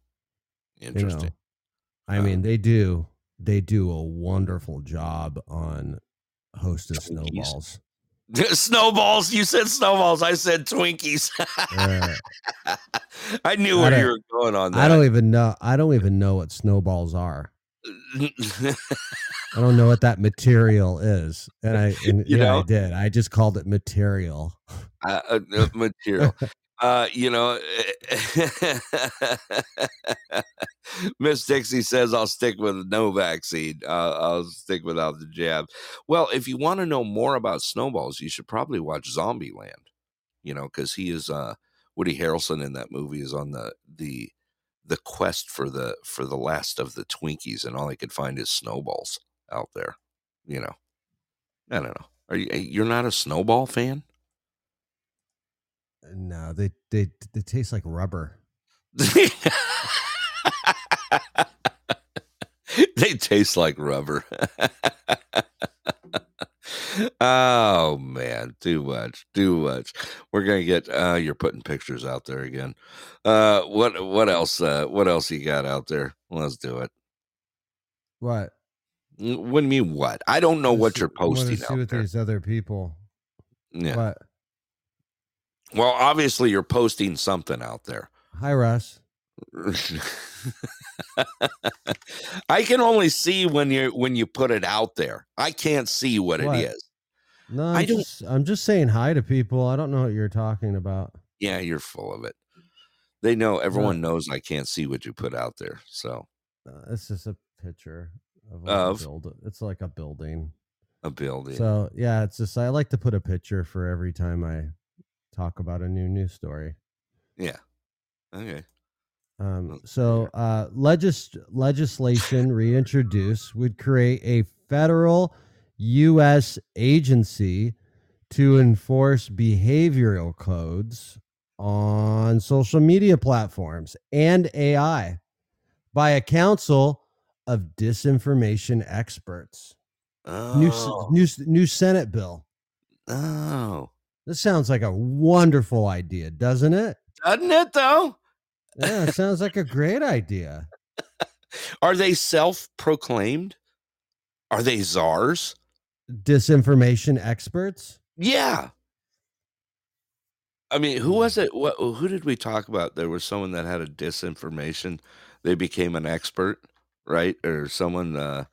you Interesting. know. I Uh, mean, they do they do a wonderful job on hostess Twinkies. snowballs. [laughs] snowballs. You said snowballs. I said Twinkies. Uh, [laughs] I knew I where don't- you were going on that. I don't even know. I don't even know what snowballs are. I don't know what that material is. And I [laughs] and, You yeah, know? I did. I just called it material. uh, uh, uh, material. Uh, you know, [laughs] Miss Dixie says I'll stick with no vaccine. Uh, I'll stick without the jab. Well, if you want to know more about snowballs, you should probably watch Zombieland. You know, because he is uh, Woody Harrelson in that movie is on the the the quest for the for the last of the Twinkies, and all he could find is snowballs out there. You know, I don't know. Are you you're not a snowball fan? No, they they they taste like rubber. [laughs] they taste like rubber. [laughs] oh man, too much, too much. We're gonna get. Uh, you're putting pictures out there again. Uh, what what else? Uh, what else you got out there? Let's do it. What? What do you mean? What? I don't know what Just you're posting see out with there. these other people. Yeah. What? Well, obviously you're posting something out there. Hi, Russ. [laughs] I can only see when you when you put it out there. I can't see what, What? it is. No, I'm I just, I'm just saying hi to people. I don't know what you're talking about. Yeah, you're full of it. They know everyone knows I can't see what you put out there. So Uh, it's just a picture of, like Of? a build. It's like a building. a building. So yeah, it's just I like to put a picture for every time I talk about a new news story. yeah. Okay. Um, so uh, legis- legislation reintroduced would create a federal U.S. agency to enforce behavioral codes on social media platforms and AI by a council of disinformation experts. New, Oh. new, s- new Senate bill. oh. This sounds like a wonderful idea, doesn't it? Doesn't it though? Yeah, it sounds like a great idea. [laughs] Are they self-proclaimed? Are they czars? Disinformation experts. Yeah. I mean, Hmm. who was it? What, who did we talk about? There was someone that had a disinformation. They became an expert, right? Or someone uh,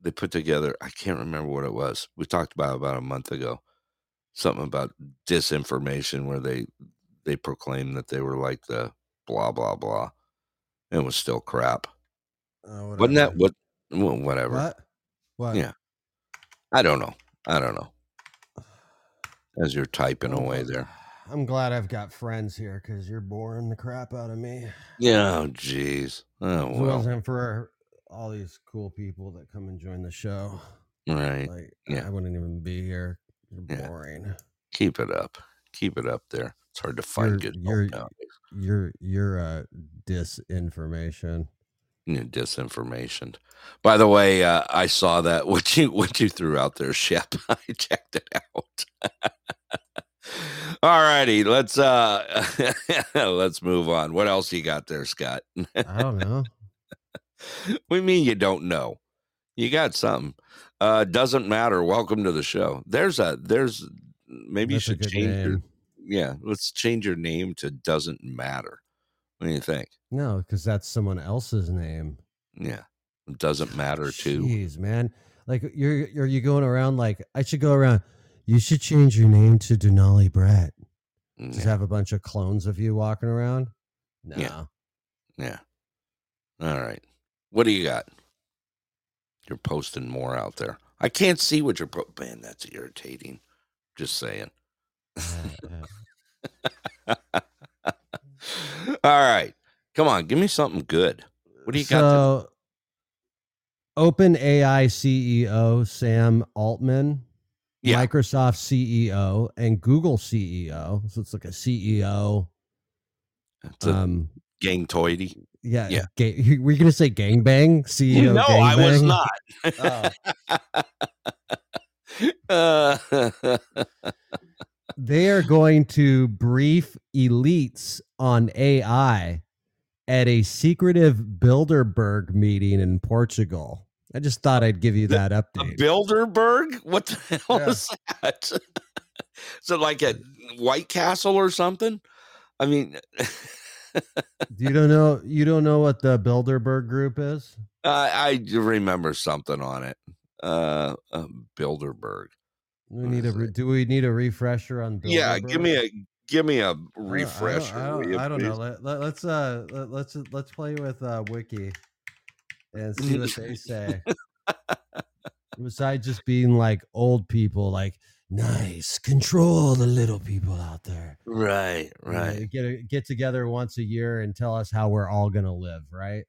they put together. I can't remember what it was. We talked about it about a month ago. Something about disinformation, where they they proclaimed that they were like the blah blah blah. And it was still crap. Oh, Wasn't that what? Well, whatever. What? What? Yeah. I don't know. I don't know. As you're typing away uh, there. I'm glad I've got friends here because you're boring the crap out of me. Yeah, oh jeez. Oh If it well. wasn't for all these cool people that come and join the show, Right. like Yeah. I wouldn't even be here. You're Yeah. boring. Keep it up. Keep it up there. It's hard to find You're- good nowadays. You're uh, disinformation. Yeah, disinformation. By the way, uh, I saw that [laughs] what you what you threw out there, Shep. [laughs] I checked it out. [laughs] All righty, let's uh let's move on. What else you got there, Scott? I don't know. we mean you don't know. You got something. Uh doesn't matter. Welcome to the show. There's a there's maybe That's you should change your yeah, let's change your name to doesn't matter. What do you think? No, because that's someone else's name. Yeah. It doesn't matter too. Jeez, man. Like you're you're you going around like I should go around. You should change your name to Denali Brett. Just have a bunch of clones of you walking around. No. Yeah. yeah. All right. What do you got? You're posting more out there. I can't see what you're po- man, that's irritating. Just saying. [laughs] All right. Come on, give me something good. What do you got? so, OpenAI CEO Sam Altman, Yeah. Microsoft CEO, and Google CEO. So it's like a CEO. It's a Um, gang toity. yeah, yeah. [laughs] Were you gonna say gangbang? CEO? no, I was not. Oh. [laughs] Uh, [laughs] they are going to brief elites on AI at a secretive Bilderberg meeting in Portugal. I just thought I'd give you that a update. Bilderberg? What the hell Yeah. is that? is it like a White Castle or something? I mean, you don't know you don't know what the Bilderberg group is? I, I remember something on it. Uh, uh Bilderberg. We need a re- do we need a refresher on Bilderberg? Yeah, give me a give me a don't- I don't- refresher. I don't, I don't know. Let, let, let's uh let, let's let's play with uh wiki and see what they say. [laughs] Besides just being like old people, like nice, control the little people out there. Right, right. get a, get together once a year and tell us how we're all gonna live, right?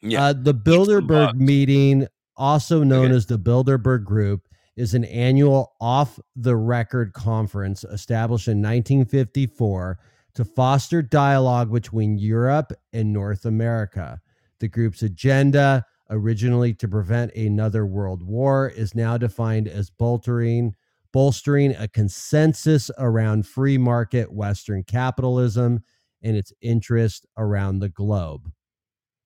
Yeah. Uh, the Bilderberg meeting, also known Okay. as the Bilderberg Group, is an annual off the record conference established in 1954 to foster dialogue between Europe and North America. The group's agenda, originally to prevent another world war, is now defined as bolstering bolstering a consensus around free market Western capitalism and its interest around the globe.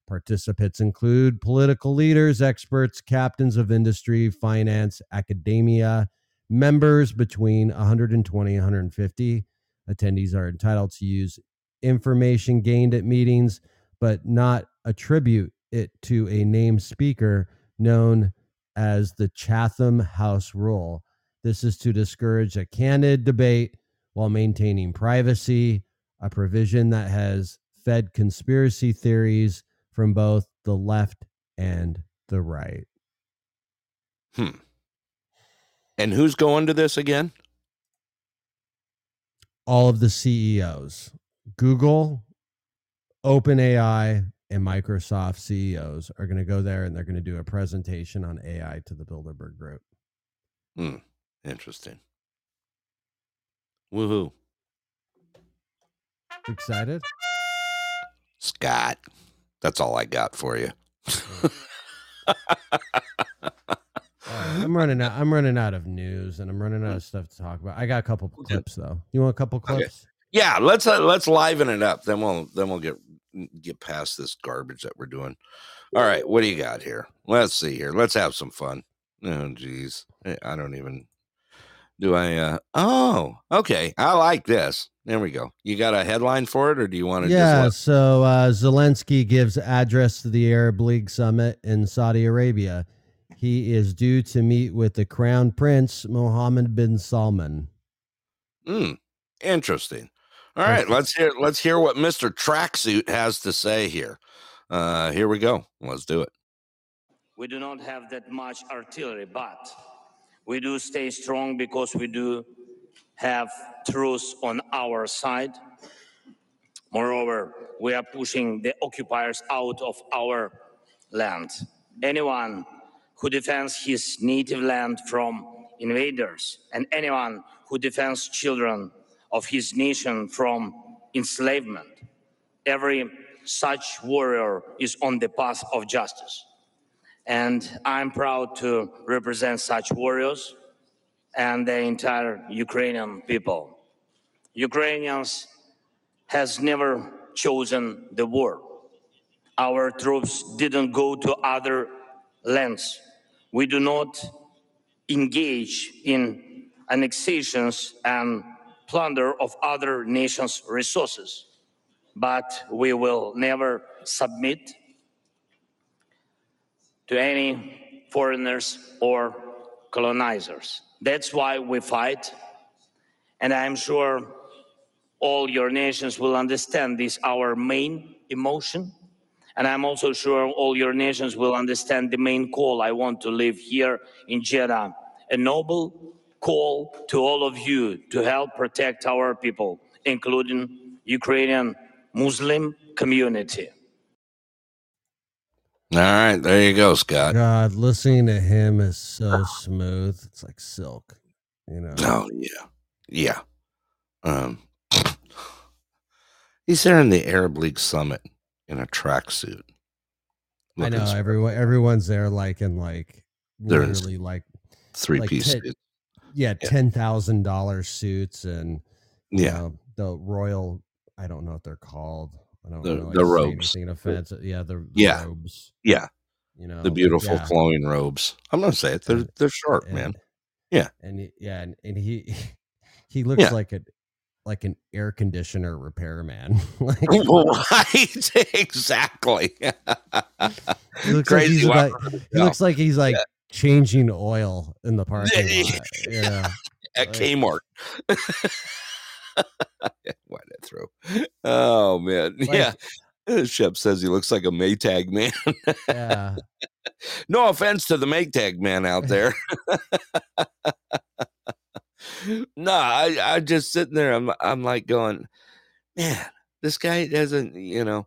Participants include political leaders, experts, captains of industry, finance, academia, members between 120 and 150. Attendees are entitled to use information gained at meetings, but not attribute it to a named speaker known as the Chatham House Rule. This is to discourage a candid debate while maintaining privacy, a provision that has fed conspiracy theories from both the left and the right. Hmm. And who's going to this again? All of the CEOs, Google, OpenAI, and Microsoft CEOs are going to go there and they're going to do a presentation on AI to the Bilderberg Group. Hmm. Interesting. Woohoo. Excited? Scott. That's all I got for you. I'm running out. I'm running out of news, and I'm running out of stuff to talk about. I got a couple clips though. You want a couple Okay. clips? yeah, let's uh, let's liven it up. Then we'll then we'll get get past this garbage that we're doing. All right, what do you got here? Let's see here. Let's have some fun. Oh, geez, Eh, I don't even. Do I? uh Oh, okay. I like this. There we go. You got a headline for it, or do you want to? Yeah. Just So uh, Zelensky gives address to the Arab League summit in Saudi Arabia. He is due to meet with the Crown Prince Mohammed bin Salman. let, mm, interesting. All right, let's hear let's hear what Mister Tracksuit has to say here. Uh Here we go. Let's do it. We do not have that much artillery, but we do stay strong because we do have truth on our side. Moreover, we are pushing the occupiers out of our land. Anyone who defends his native land from invaders and anyone who defends children of his nation from enslavement, every such warrior is on the path of justice. And I'm proud to represent such warriors and the entire Ukrainian people. Ukrainians has never chosen the war. Our troops didn't go to other lands. We do not engage in annexations and plunder of other nations' resources, but we will never submit to any foreigners or colonizers. That's why we fight. And I'm sure all your nations will understand this, our main emotion. And I'm also sure all your nations will understand the main call I want to live here in Jeddah a noble call to all of you to help protect our people, including Ukrainian Muslim community. All right, there you go, Scott. God, listening to him is so smooth. It's like silk, you know. Oh yeah, yeah. Um, [sniffs] he's there in the Arab League summit in a tracksuit. I know s- everyone. Everyone's there, like in like They're literally like three like piece. Suit. yeah, Yeah. ten thousand dollars suits and Yeah, know, the royal. I don't know what they're called. I don't The- know, the robes. Anything offensive? Yeah, the, the Yeah. robes. yeah. You know The beautiful yeah. flowing robes. I'm gonna say it. They're And- they're short, and, man. Yeah. and he- yeah, and, and he [laughs] he looks Yeah. like a like an air conditioner repairman. [laughs] [laughs] like right, exactly. he looks like he's about, he looks like he's like changing oil in the parking lot. Yeah. at Right. Kmart. [laughs] Why that throw? Oh man, [laughs] Like- yeah. Shep says he looks like a Maytag man. Yeah. [laughs] no offense to the Maytag man out there. no, I I just sitting there. I'm I'm like going, man, this guy doesn't. You know,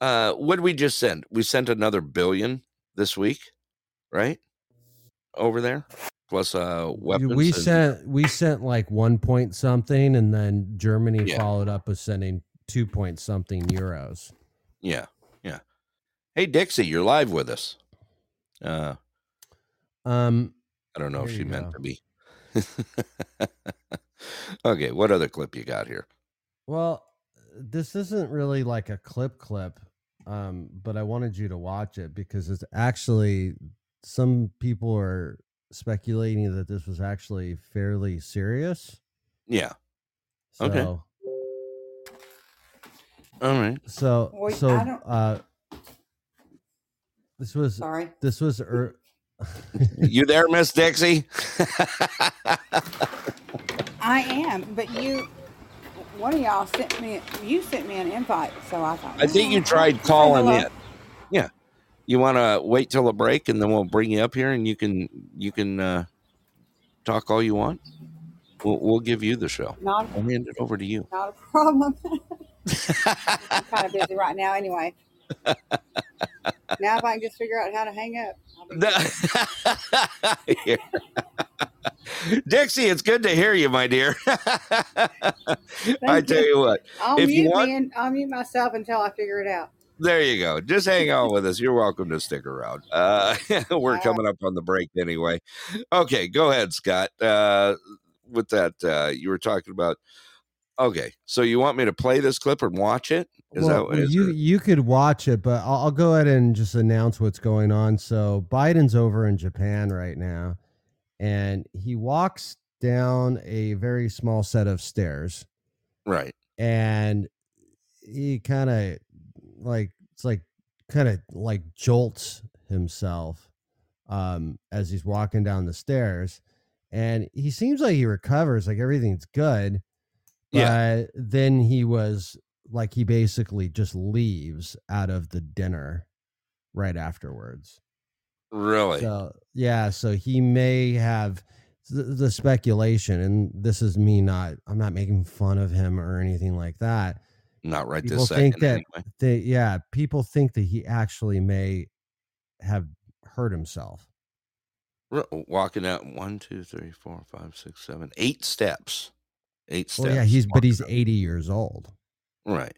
uh, what did we just send? We sent another billion this week, right? Over there. Plus uh weapons. we and- sent we sent like one point something, and then Germany Yeah. followed up with sending two point something euros. Yeah, yeah. Hey Dixie, you're live with us. Uh, Um, I don't know if she meant go. to be. [laughs] okay, what other clip you got here? well, this isn't really like a clip clip, um, but I wanted you to watch it because it's actually some people are speculating that this was actually fairly serious. Yeah. So, Okay. All right. So Wait, so uh, this was Sorry. this was er- You there, Miss Dixie? [laughs] I am, but you, one of y'all sent me, you sent me an invite, so I thought. I think you tried calling hello." in. Yeah. You want to wait till the break and then we'll bring you up here and you can you can uh, talk all you want. We'll, we'll give you the show. Not, I'll hand it over to you. not a problem. [laughs] I'm kind of busy right now, anyway. [laughs] now, if I can just figure out how to hang up. I'll be good. [laughs] Dixie, it's good to hear you, my dear. I tell you what, I'll if you mute want- me and I'll mute myself until I figure it out. There you go. Just hang on with us. You're welcome to stick around. Uh, [laughs] we're coming up on the break anyway. Okay, go ahead, Scott. Uh, with that, uh, you were talking about. Okay, so you want me to play this clip and watch it? Is well, that you it- you could watch it, but I'll, I'll go ahead and just announce what's going on. So Biden's over in Japan right now, and he walks down a very small set of stairs, right? and he kind of like it's like kind of like jolts himself um as he's walking down the stairs and he seems like he recovers like everything's good Yeah. but then he was like he basically just leaves out of the dinner right afterwards Really? so yeah, so he may have the, the speculation, and this is me not. I'm not making fun of him or anything like that. Not right people this think that anyway. they, yeah, people think that he actually may have hurt himself. Walking out one, two, three, four, five, six, seven, eight steps. Eight steps. Well, yeah, he's but he's out. 80 years old. right.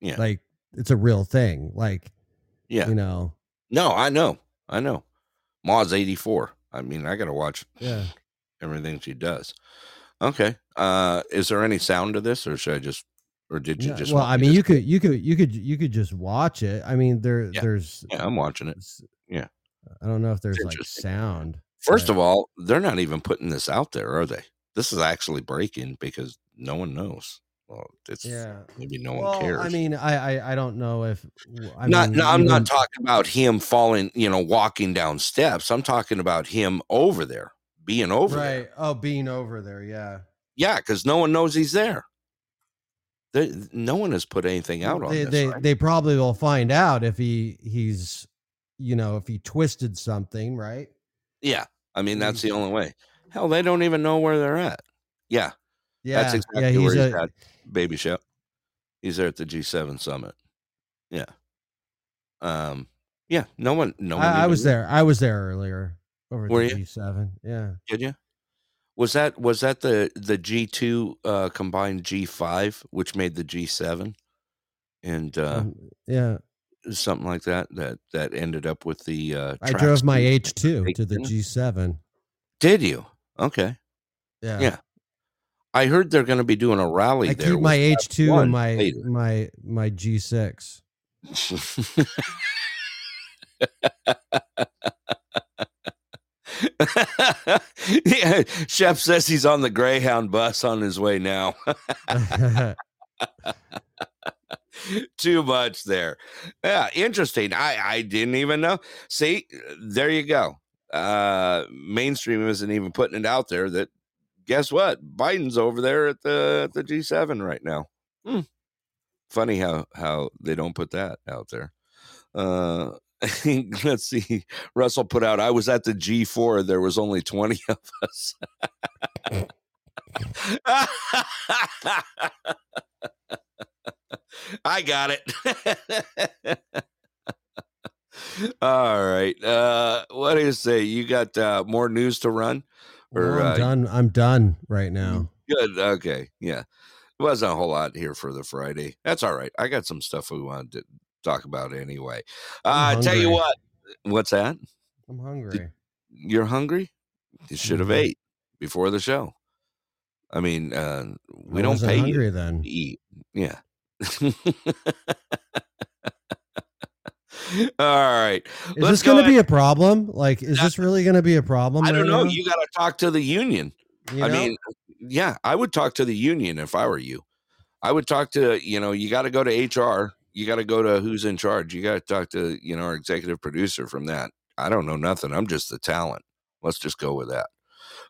Yeah. Like it's a real thing. Like Yeah. you know, No, I know. I know. Ma's 84. I mean, I got to watch yeah. everything she does. Okay. Uh is there any sound to this or should I just or did you Yeah, just well, I mean, you could, you could, you could, you could just watch it. I mean, there, Yeah. there's, Yeah, I'm watching it. Yeah. I don't know if there's like sound. First but- of all, they're not even putting this out there, are they? This is actually breaking because no one knows. Well, it's yeah. maybe no well, one cares. I mean, I, I, I don't know if I not, mean, no, I'm even- not talking about him falling, you know, walking down steps. I'm talking about him over there, being over there. right. Oh, being over there, yeah. Yeah, because no one knows he's there. There- no one has put anything out on they, this. they, right? they probably will find out if he he's, you know, if he twisted something, right? yeah, I mean that's the only way. Hell, they don't even know where they're at. Yeah, Yeah, that's exactly yeah. He's where he's a, at. Baby Shep. He's there at the G7 summit. Yeah. Um. Yeah. No one. No one. I, I was knew. there. I was there earlier over Were the you? G7. Yeah. Did you? Was that was that the the G two uh, combined G five, which made the G seven, and uh, Um, yeah. something like that that that ended up with the. Uh, I drove my H two to the? G7. Did you? Okay. Yeah. Yeah. I heard they're going to be doing a rally I there. keep my H two and my later. my my G six. [laughs] [laughs] yeah, Shep says he's on the Greyhound bus on his way now. [laughs] [laughs] Too much there. Yeah, interesting. I I didn't even know. See, there you go. Uh mainstream isn't even putting it out there that guess what? Biden's over there at the at the G7 right now. Hmm. Funny how how they don't put that out there. Uh [laughs] let's see. Russell put out I was at the G4 there was only 20 [laughs] of us. [laughs] I got it. All right. Uh, what do you say? You got uh, more news to run? Or, I'm uh, done. I'm done right now. Good. Okay. Yeah. It wasn't a whole lot here for the Friday. That's all right. I got some stuff we wanted to talk about anyway. Uh, tell you what. What's that? I'm hungry. You're hungry? You should have ate before the show. I mean, uh, we I don't pay hungry you then. to eat. Yeah. [laughs] All right. Is Let's this go going to be a problem? Like, is That's- this really going to be a problem? I don't right know. now? You got to talk to the union. You I know? mean, yeah, I would talk to the union if I were you. I would talk to, you know, you got to go to HR. You got to go to who's in charge. You got to talk to, you know, our executive producer from that. I don't know nothing. I'm just the talent. Let's just go with that.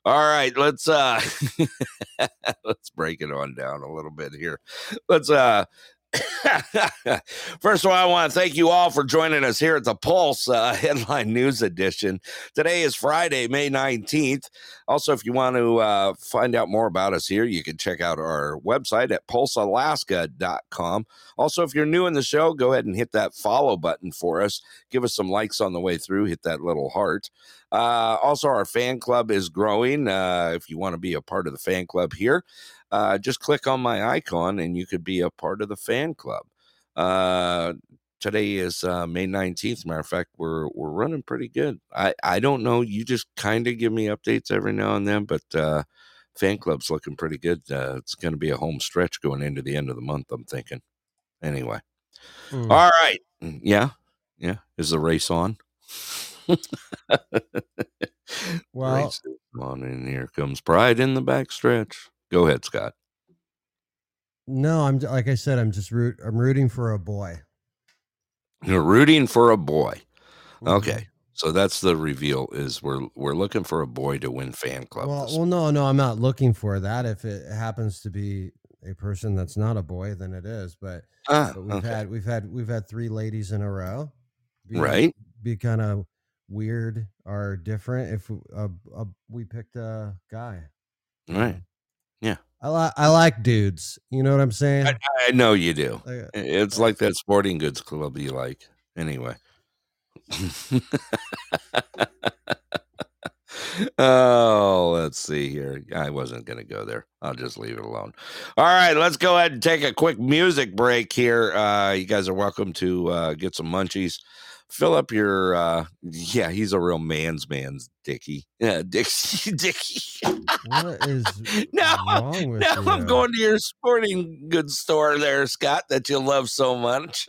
All right, let's uh [laughs] let's break it on down a little bit here. Let's uh [laughs] First of all, I want to thank you all for joining us here at the Pulse uh, [laughs] Headline News Edition. Today is Friday, May 19th. Also, if you want to uh, find out more about us here, you can check out our website at pulsealaska.com. Also, if you're new in the show, go ahead and hit that follow button for us. Give us some likes on the way through, hit that little heart. Uh, also, our fan club is growing. Uh, if you want to be a part of the fan club here, uh, just click on my icon and you could be a part of the fan club. Uh, today is uh, May 19th. Matter of fact, we're we're running pretty good. I, I don't know. You just kind of give me updates every now and then, but uh, fan club's looking pretty good. Uh, it's going to be a home stretch going into the end of the month, I'm thinking. Anyway. Hmm. All right. Mm, Yeah. Yeah. Is the race on? [laughs] Well- race on, and here comes pride in the backstretch. Go ahead, Scott. no, I'm like I said. I'm just root. I'm rooting for a boy. You're rooting for a boy. Mhm. Okay. So that's the reveal is we're we're looking for a boy to win fan club. Well, well, no, no, I'm not looking for that. If it happens to be a person that's not a boy, then it is. But, Ah, but we've okay. had we've had we've had three ladies in a row. Be, Right. Be kind of weird or different if uh, uh, we picked a guy. Right. I like I like dudes. You know what I'm saying? I, I know you do. Like, It's like that sporting goods club you like. Anyway. [laughs] oh, let's see here. I wasn't going to go there. I'll just leave it alone. All right, let's go ahead and take a quick music break here. Uh, you guys are welcome to uh, get some munchies. Fill up your, uh, yeah, he's a real man's man's Dickie. Yeah, Dixie, [laughs] Dickie. what is [laughs] Now, wrong with now I'm going to your sporting goods store there, Scott, that you love so much.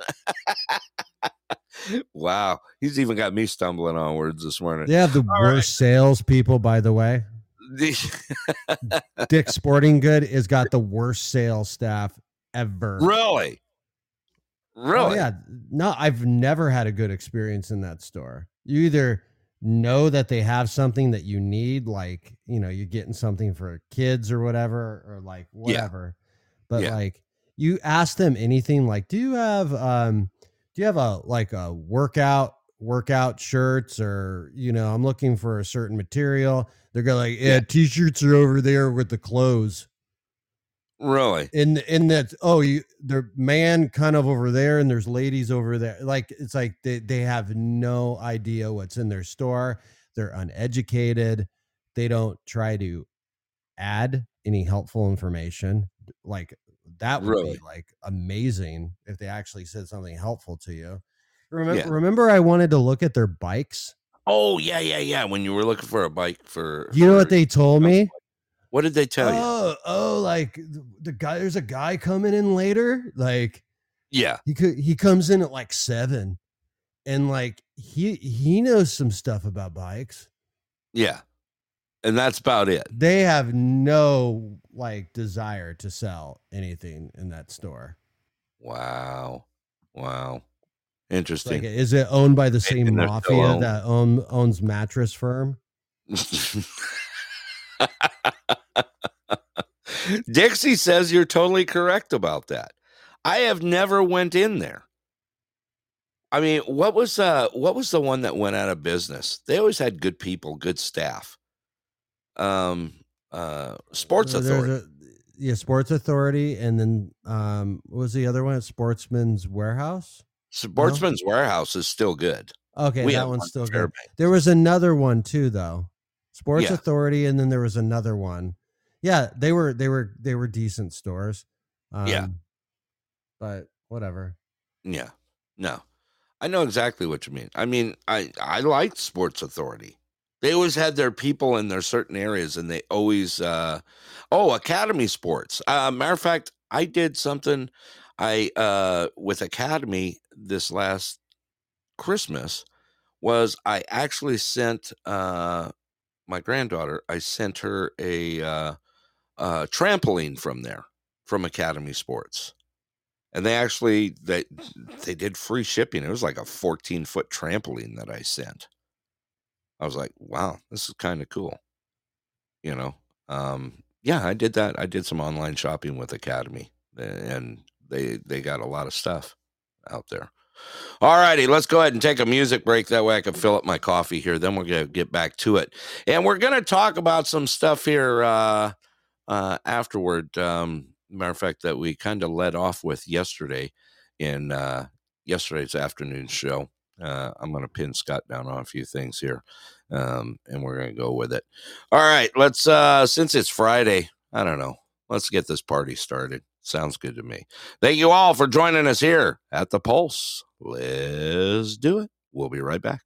[laughs] wow. He's even got me stumbling on words this morning. They have the All worst salespeople, by the way. Dick Sporting Good has got the worst sales staff ever. really? Oh, Really? yeah. No, I've never had a good experience in that store. You either know that they have something that you need, like, you know, you're getting something for kids or whatever, or like whatever. But Yeah. like you ask them anything like, do you have um do you have a like a workout workout shirts or you know, I'm looking for a certain material. They're going like, yeah, Yeah. t-shirts are over there with the clothes Really? in in that oh you the man kind of over there and there's ladies over there like it's like they, they have no idea what's in their store they're uneducated they don't try to add any helpful information like that would Really? be like amazing if they actually said something helpful to you remember, Yeah. remember i wanted to look at their bikes Oh, yeah, yeah, yeah. When you were looking for a bike for. you know what they told me What did they tell you? oh oh like the, the guy there's a guy coming in later like Yeah. he could he comes in at like seven and like he he knows some stuff about bikes Yeah. And that's about it. they have no like desire to sell anything in that store Wow. Wow. Interesting. like is it owned by the same mafia that own, owns mattress firm [laughs] Dixie says you're totally correct about that. I have never went in there. I mean, what was uh what was the one that went out of business? They always had good people, good staff. Um uh Sports there's Authority. a- yeah sports authority and then um what was the other one sportsman's warehouse Sportsman's Warehouse is still good. Okay, We that one's one still good. Fairbanks. There was another one too, though. Sports Yeah. Authority, and then there was another one. Yeah, they were they were they were decent stores. Um, Yeah. but whatever. Yeah. No. I know exactly what you mean. I mean, I I liked Sports Authority. They always had their people in their certain areas and they always uh oh, Academy Sports. Uh matter of fact, I did something I uh with Academy this last Christmas was I actually sent uh my granddaughter, I sent her a uh uh trampoline from there from Academy Sports and they actually they they did free shipping. It was like a 14 foot trampoline that I sent. I was like, wow, this is kind of cool. You know, um, yeah, I did that. I did some online shopping with Academy, and they they got a lot of stuff out there. All righty, let's go ahead and take a music break. That way I can fill up my coffee here. Then we're gonna get back to it, and we're gonna talk about some stuff here uh, uh, afterward. Um, matter of fact, that we kind of led off with yesterday in uh, yesterday's afternoon show. Uh, I'm going to pin Scott down on a few things here, um, and we're going to go with it. All right, let's. Uh, since it's Friday, I don't know. Let's get this party started. Sounds good to me. Thank you all for joining us here at the Pulse. Let's do it. We'll be right back.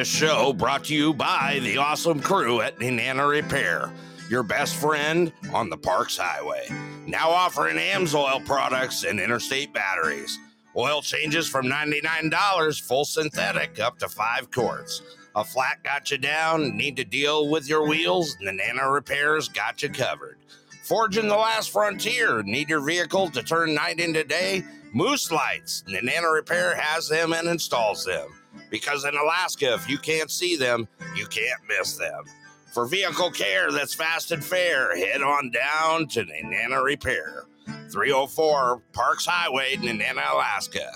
This show brought to you by the awesome crew at Nenana Repair. your best friend on the Parks Highway. Now offering AMSOIL products and interstate batteries. Oil changes from $99, full synthetic, up to five quarts. A flat got you down, need to deal with your wheels? Nenana Repairs got you covered. Forging the last frontier, need your vehicle to turn night into day? Moose Lights, Nenana Repair has them and installs them. Because in Alaska, if you can't see them, you can't miss them. For vehicle care that's fast and fair, head on down to Nenana Repair, 304 Parks Highway, Nenana, Alaska.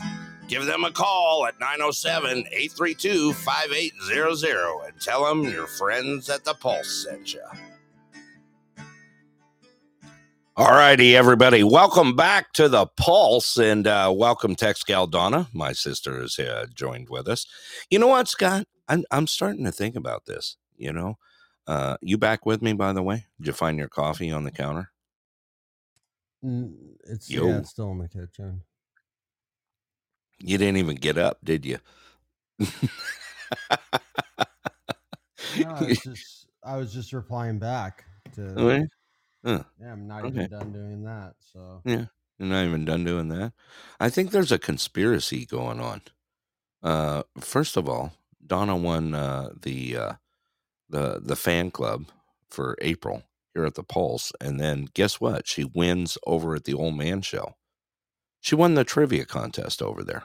Give them a call at 907 832 5800 and tell them your friends at the Pulse sent you. All righty, everybody. Welcome back to the Pulse and uh, welcome Tex Gal Donna. My sister is uh, joined with us. You know what, Scott? I'm, I'm starting to think about this. You know, uh, you back with me, by the way? Did you find your coffee on the counter? It's Yo. yeah, it's still in the kitchen. You didn't even get up, did you? No, it's [laughs] just I was just replying back to. Okay. Yeah, I'm not Okay. even done doing that. So Yeah, you're not even done doing that. I think there's a conspiracy going on. Uh, first of all, Donna won uh, the uh, the the fan club for April here at the Pulse, and then guess what? She wins over at the Old Man Show. She won the trivia contest over there.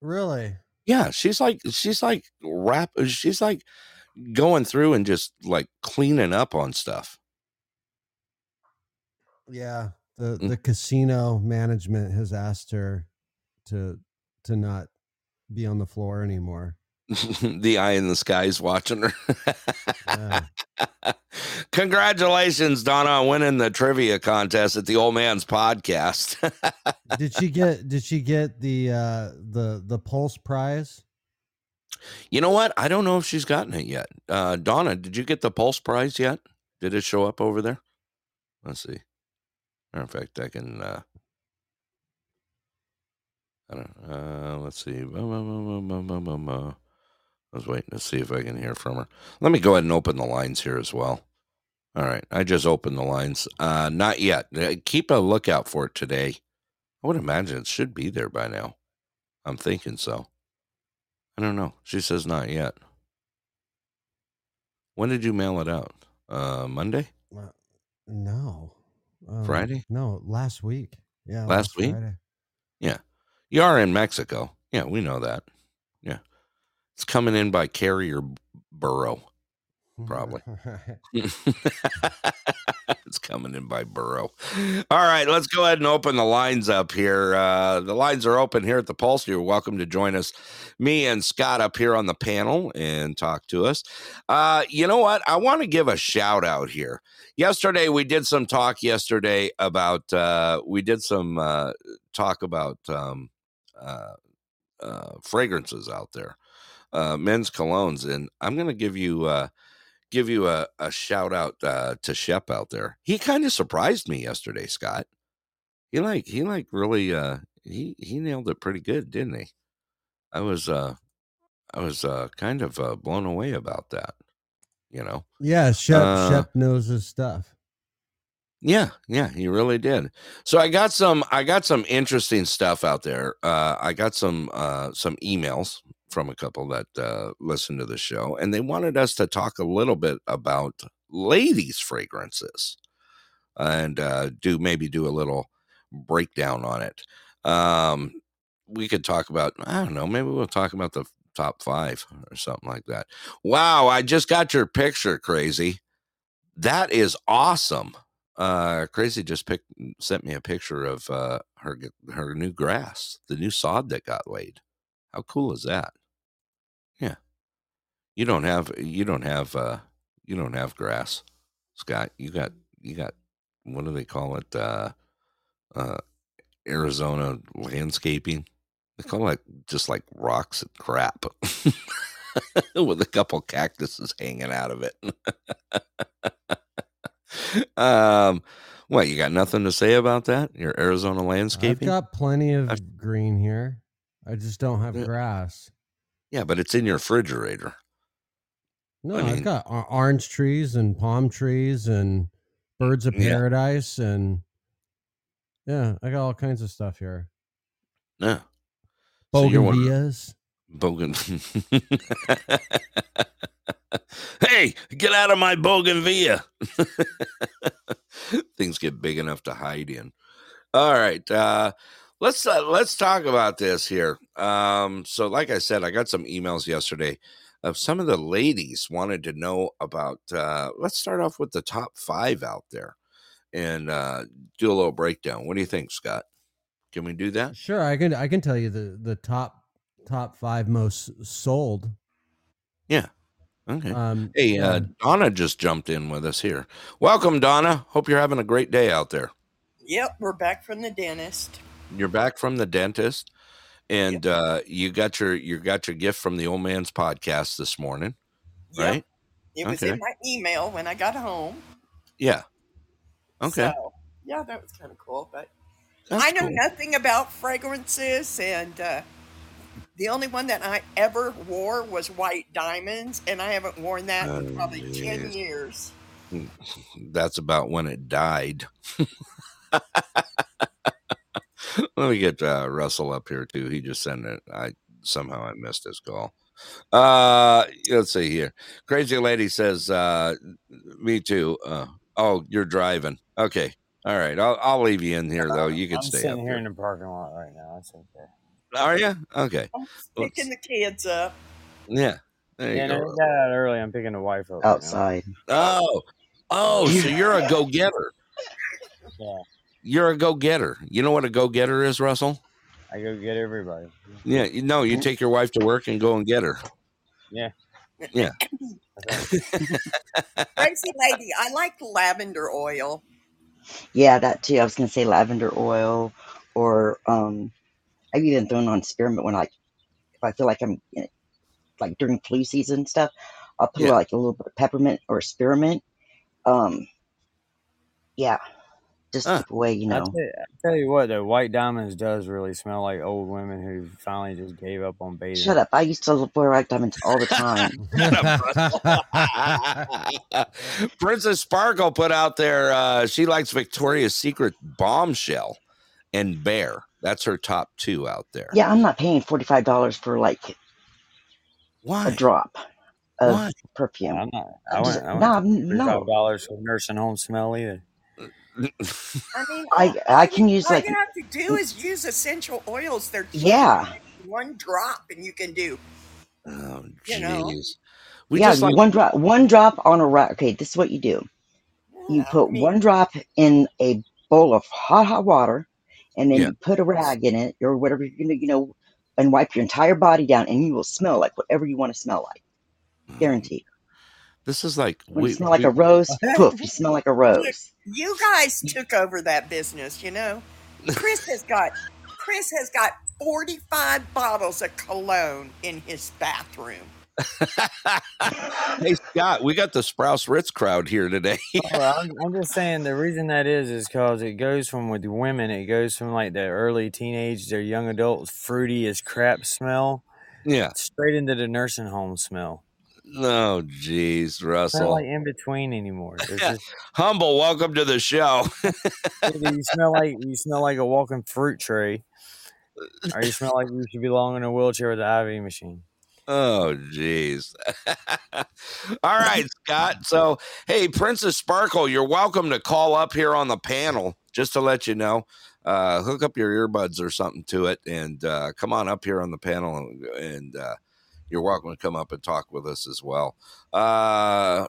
really, Yeah, she's like she's like rap. She's like going through and just like cleaning up on stuff. Yeah, the Mm. the casino management has asked her to to not be on the floor anymore. [laughs] the eye in the sky is watching her. Yeah. [laughs] Congratulations, Donna, on winning the trivia contest at the Old Man's Podcast. [laughs] did she get did she get the uh the the pulse prize? you know what? I don't know if she's gotten it yet. Uh, Donna, did you get the Pulse Prize yet? Did it show up over there? Let's see. Of fact, I can. Uh, I don't. Uh, let's see. I was waiting to see if I can hear from her. Let me go ahead and open the lines here as well. All right, I just opened the lines. Uh, not yet. Uh, Keep a lookout for it today. I would imagine it should be there by now. I'm thinking so. I don't know. She says not yet. When did you mail it out? Uh, Monday? Uh, No. Um, Friday? No, last week. Yeah, Last week? Friday. You are in Mexico. Yeah, we know that. Yeah. It's coming in by carrier burrow. Probably. [laughs] [laughs] it's coming in by Burrow. All right, let's go ahead and open the lines up here. Uh, the lines are open here at the Pulse. You're welcome to join us, me and Scott, up here on the panel and talk to us. Uh, you know what? I want to give a shout out here. Yesterday, we did some talk yesterday about, uh, we did some uh, talk about um, uh, uh, fragrances out there, uh, men's colognes. And I'm going to give you. Uh, give you a, a shout out uh, to Shep out there. He kind of surprised me yesterday, Scott. He like he like really uh he he nailed it pretty good, didn't he? I was uh I was uh kind of uh, blown away about that. You know. Yeah, Shep Uh, Shep knows his stuff. Yeah, yeah, he really did. So I got some I got some interesting stuff out there. Uh I got some uh some emails from a couple that uh listen to the show and they wanted us to talk a little bit about ladies fragrances and uh do maybe do a little breakdown on it. Um we could talk about I don't know, maybe we'll talk about the top 5 or something like that. Wow, I just got your picture crazy. That is awesome uh crazy just picked sent me a picture of uh her her new grass the new sod that got laid how cool is that yeah you don't have you don't have uh you don't have grass scott you got you got what do they call it uh uh arizona landscaping they call it just like rocks and crap [laughs] with a couple cactuses hanging out of it [laughs] um what you got nothing to say about that your arizona landscaping? I've got plenty of I've- green here. I just don't have grass. Yeah but it's in your refrigerator No, I mean- have got orange trees and palm trees and Birds of Yeah. Paradise, and yeah, I got all kinds of stuff here. Yeah. So you're one of the- Bougainvilleas. Bogan. [laughs] hey, get out of my bougainvillea. [laughs] Things get big enough to hide in. All right. Uh let's uh, let's talk about this here. Um so like I said, I got some emails yesterday of some of the ladies wanted to know about uh let's start off with the top 5 out there and uh do a little breakdown. What do you think, Scott? Can we do that? Sure, I can. I can tell you the the top top five most sold. Yeah. Okay. Um, Hey, uh. Donna just jumped in with us here. Welcome, Donna. Hope you're having a great day out there. Yep, we're back from the dentist. You're back from the dentist, and uh, you got your you got your gift from the old man's podcast this morning, Yep, right? It was Okay. in my email when I got home. Yeah. Okay. So, yeah, that was kind of cool. But That's I know cool. nothing about fragrances, and uh, the only one that I ever wore was white diamonds, and I haven't worn that in Oh, probably ten years. [laughs] That's about when it died. [laughs] [laughs] Let me get uh, Russell up here too. He just sent it. I somehow I missed his call. Uh, let's see here. Crazy lady says, uh, "Me too." Uh, oh, you're driving. Okay, all right. I'll I'll leave you in here though. You can stay. I'm stay sitting up here here. in the parking lot right now. It's okay. Are you okay? I'm Let's- picking the kids up. Yeah. There you Yeah, go. no, we got out early. I'm picking the wife up. right outside. Oh, oh, so you're a go getter. Yeah, You're a go getter. You know what a go getter is, Russell? I go get everybody. Yeah, you know, you take your wife to work and go and get her. Yeah. Yeah. [laughs] Crazy lady, I like lavender oil. Yeah, that too. I was gonna say lavender oil, or um, I've even thrown on spearmint when I, if I feel like I'm in it, like during flu season and stuff, I'll put Yeah. like a little bit of peppermint or spearmint. Um, yeah, just Huh. to keep away, you I know. tell, I tell you what, the white diamonds does really smell like old women who finally just gave up on bathing. Shut up! I used to wear white diamonds all the time. [laughs] [laughs] Princess Sparkle put out there. Uh, she likes Victoria's Secret bombshell and bear. That's her top two out there. yeah, I'm not paying forty five dollars for like a Why? drop of Why? perfume. I'm not. I went. I went no, thirty-five no. dollars for nursing home smell either. I mean, I I can use all like you have to do is use essential oils. They're yeah, one drop, and you can do. Oh, You know. jeez. We yeah. just like one drop, one drop on a rack. Okay, this is what you do. You put I mean, one drop in a bowl of hot, hot water, and then Yeah. you put a rag in it or whatever you're gonna, you know, and wipe your entire body down, and you will smell like whatever you want to smell like. Mm. Guaranteed. This is like When you we, smell like we- a rose, [laughs] poof, you smell like a rose. you guys took over that business. You know, Chris has got Chris has got forty five bottles of cologne in his bathroom. [laughs] hey Scott, we got the Sprouse Ritz crowd here today. Well, [laughs] oh, I'm, I'm just saying the reason that is is because it goes from with women, it goes from like the early teenage, their young adults, fruity as crap smell, yeah. straight into the nursing home smell. Oh, jeez, It's not Russell. like in between anymore. [laughs] Just Humble, welcome to the show. you smell like you smell like a walking fruit tree, [laughs] or you smell like you should belong in a wheelchair with an IV machine. Oh, jeez. [laughs] All right, Scott. So, hey, Princess Sparkle, you're welcome to call up here on the panel just to let you know. Uh, hook up your earbuds or something to it and uh, come on up here on the panel and, and uh, you're welcome to come up and talk with us as well. Uh,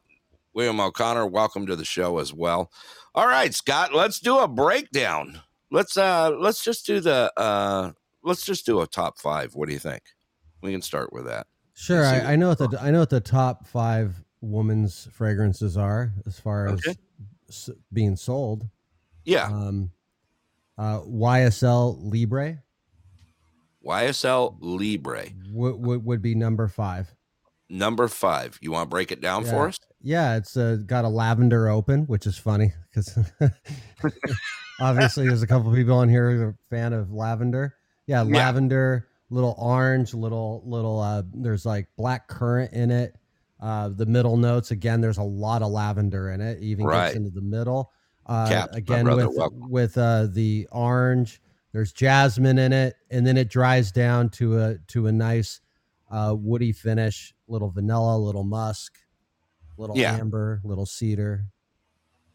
William O'Connor, welcome to the show as well. All right, Scott, let's do a breakdown. Let's uh let's just do the uh let's just do a top 5. What do you think? We can start with that. Sure, I, I know what the I know what the top five women's fragrances are as far as Okay. s- being sold. Yeah. Um, uh, YSL Libre YSL Libre, would, would would be number five. number five. You want to break it down Yeah. for us? Yeah, it's uh, got a lavender open, which is funny because [laughs] obviously there's a couple people on here who are a fan of lavender. Yeah, Yeah. lavender, little orange, little little. Uh, there's like black currant in it. Uh, the middle notes again. There's a lot of lavender in it. Even Right. gets into the middle. Uh, Cap, again with welcome. with uh, the orange. There's jasmine in it, and then it dries down to a to a nice uh, woody finish. Little vanilla, little musk, little Yeah. amber, little cedar.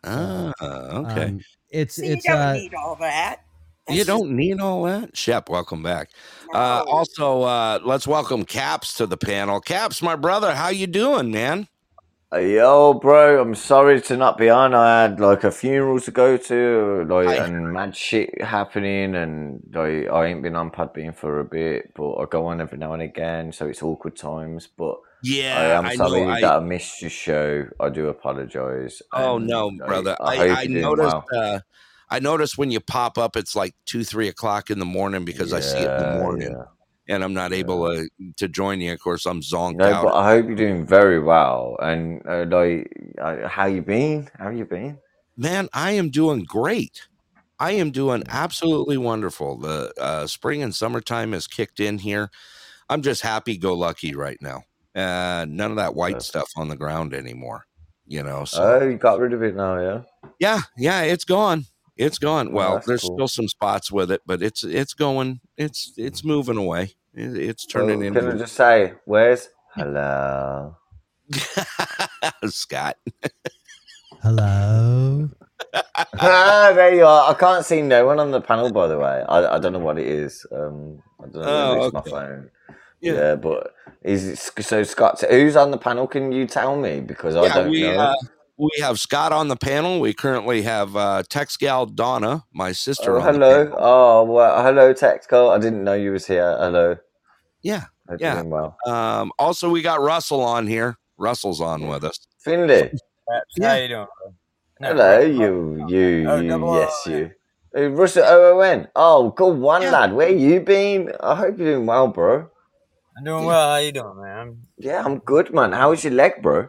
Ah, okay. Um, it's See, it's you don't uh, need all that. you don't need all that. Shep, welcome back. Uh, also, uh, let's welcome Caps to the panel. Caps, my brother, how you doing, man? Yo, bro, I'm sorry to not be on. I had like a funeral to go to, like, I- and mad shit happening, and like, I ain't been on Podbean for a bit, but I go on every now and again, so it's awkward times. But Yeah, I am I sorry know. That I missed your show. I do apologize. oh and, no, like, brother. I, I, I, noticed. well. Uh, I noticed when you pop up, it's like two, three o'clock in the morning because I see it in the morning, yeah. And I'm not able to to join you. Of course, I'm zonked No, out. but I hope you're doing very well. And uh, like, uh, how you been? How you been? Man, I am doing great. I am doing absolutely wonderful. The uh, spring and summertime has kicked in here. I'm just happy go lucky right now. Uh, none of that white stuff on the ground anymore. You know, so Oh, you got rid of it now, yeah. yeah, yeah, it's gone. It's gone. Oh, Well, that's there's cool. still some spots with it, but it's it's going. It's it's moving away. It, it's turning Well, can I into just say, where's hello? [laughs] Scott. hello. ah, there you are. I can't see no one on the panel, by the way. I, I don't know what it is. Um, I don't know Oh, it's okay. my phone. Yeah. Yeah. but is it, so Scott? Who's on the panel? Can you tell me because I don't we know. uh, we have Scott on the panel. We currently have uh, Tex Gal Donna, my sister. oh, on the hello. panel. Oh, well, hello, Texco. I didn't know you was here. Hello. Yeah, Hope Yeah. doing well. Um, also, we got Russell on here. Russell's on with us. Finley. Perhaps. Yeah. How you doing? No, Hello, bro. you, you, Oh, you, double yes, O, you. Uh, Russell OON. Oh, good one, Yeah. lad. Where you been? I hope you're doing well, bro. I'm doing well. How you doing, man? Yeah, I'm good, man. How's your leg, bro?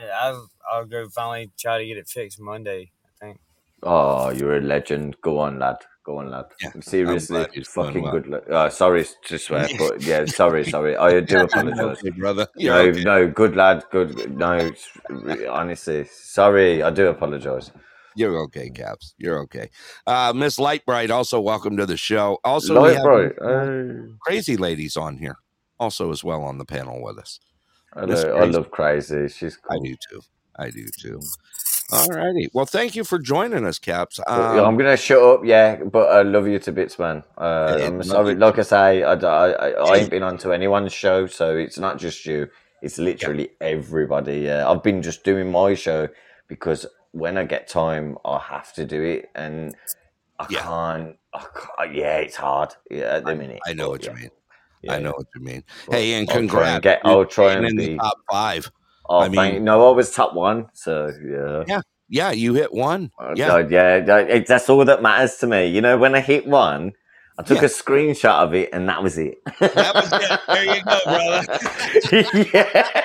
Yeah, I'll, I'll go finally try to get it fixed Monday. I think. Oh, you're a legend. Go on, lad. Go on, lad. Yeah, Seriously, glad he's doing fucking well. good. Luck. Uh, sorry to swear, [laughs] but yeah, sorry, sorry. I do [laughs] apologize. Okay, brother. You're No, okay. no, good lad. Good. No, honestly, sorry. I do apologize. You're okay, Caps. You're okay. Uh, Miss Lightbright, also welcome to the show. Also, we have bro. Oh, crazy ladies on here, also as well on the panel with us. I, know, I love crazy. She's I cool. do too. I do too. All righty. Well, thank you for joining us, Caps. Um, I'm gonna shut up, yeah. But I love you to bits, man. Uh, I'm sorry. Like I say, I, I, I, I ain't been onto anyone's show, so it's not just you. It's literally everybody. Yeah, I've been just doing my show because when I get time, I have to do it, and I Yeah. can't. I can't. Yeah, it's hard. Yeah, at the minute. I know what you mean. Yeah, I know what you mean. But Hey, and I'll try and congrats. get. I'll try and in the be. top five. Oh, I thank. mean- No, I was top one, so yeah. Yeah. Yeah, you hit one. Yeah. no, yeah, that's all that matters to me. You know, when I hit one, I took Yeah. a screenshot of it, and that was it. That was it. There you go, brother. [laughs] yeah.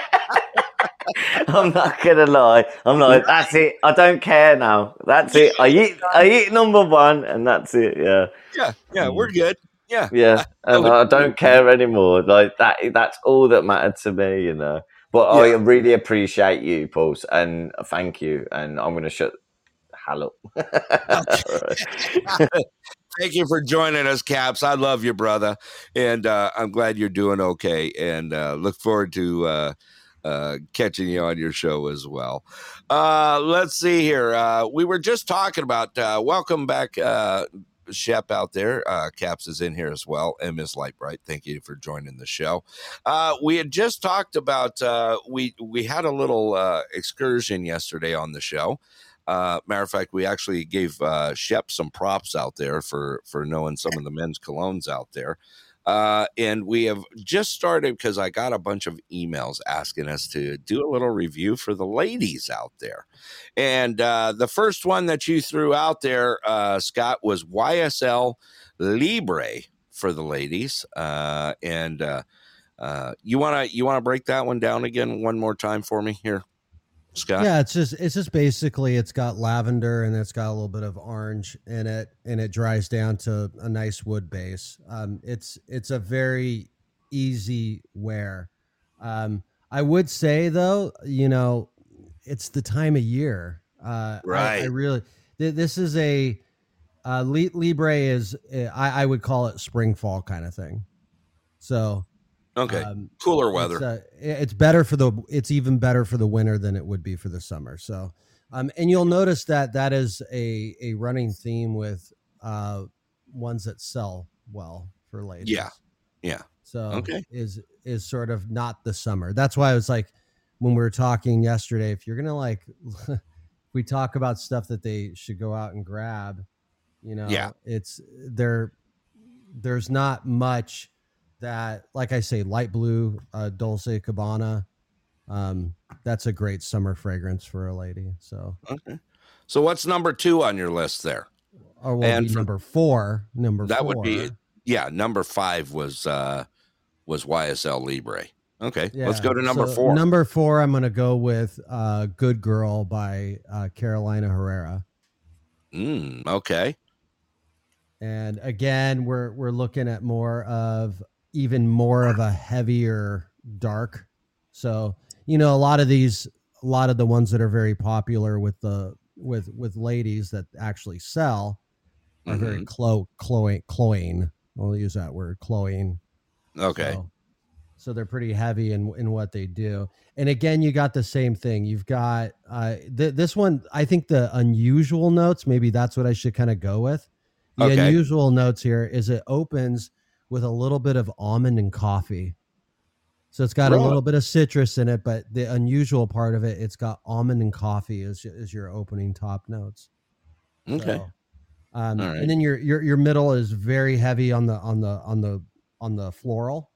I'm not gonna lie. I'm like, that's it. I don't care now. That's it. I eat. I hit number one, and that's it. Yeah, Yeah, yeah, we're mm. good. Yeah. yeah. And I don't care anymore. Like that. That's all that mattered to me. You know. But I really appreciate you, Pulse, and thank you. And I'm gonna shut the hell up. [laughs] [laughs] Thank you for joining us, Caps. I love you, brother, and uh, I'm glad you're doing okay. And uh, look forward to uh, uh, catching you on your show as well. Uh, let's see here. Uh, we were just talking about uh, welcome back, uh, Shep out there. Uh, Caps is in here as well, and Miss Lightbright. Thank you for joining the show. Uh, we had just talked about uh, we we had a little uh, excursion yesterday on the show. Uh, matter of fact, we actually gave uh, Shep some props out there for for knowing some of the men's colognes out there. Uh, and we have just started because I got a bunch of emails asking us to do a little review for the ladies out there. And uh, the first one that you threw out there, uh, Scott, was YSL Libre for the ladies. Uh, and uh, you want to you want to break that one down again one more time for me here, Scott? Yeah, it's just it's just basically it's got lavender and it's got a little bit of orange in it, and it dries down to a nice wood base. Um, it's it's a very easy wear. Um, I would say though, you know, it's the time of year. Uh, I- I, Right. really. th- This is a uh, Li- Libre is uh, I, I would call it spring fall kind of thing. So Okay. um, Cooler it's, weather. uh, it's better for the. It's even better for the winter than it would be for the summer. So, um, and you'll notice that that is a a running theme with uh ones that sell well for ladies. yeah. Yeah. So Okay. is is sort of not the summer. That's why I was like when we were talking yesterday, if you're gonna like [laughs] we talk about stuff that they should go out and grab, you know, Yeah. it's there there's not much that like I say, light blue, uh Dolce Gabbana. Um, that's a great summer fragrance for a lady. So Okay. So what's number two on your list there? or will And be number four. Number That four. would be yeah. Number five was uh was YSL Libre. Okay. Let's go to number so four. Number four, I'm going to go with uh, "Good Girl" by uh, Carolina Herrera. Mm, okay. And again, we're we're looking at more of even more of a heavier dark. So you know, a lot of these, a lot of the ones that are very popular with the with with ladies that actually sell are very Mhm. clo cloying cloying. I'll use that word cloying. Okay. So, so they're pretty heavy in in what they do. And again, you got the same thing. You've got uh, th- this one. I think the unusual notes. Maybe that's what I should kind of go with. The Okay. unusual notes here is it opens with a little bit of almond and coffee. So it's got a little bit of citrus in it, but the unusual part of it, it's got almond and coffee as is your opening top notes. Okay. So, um, right. and then your your your middle is very heavy on the on the on the on the floral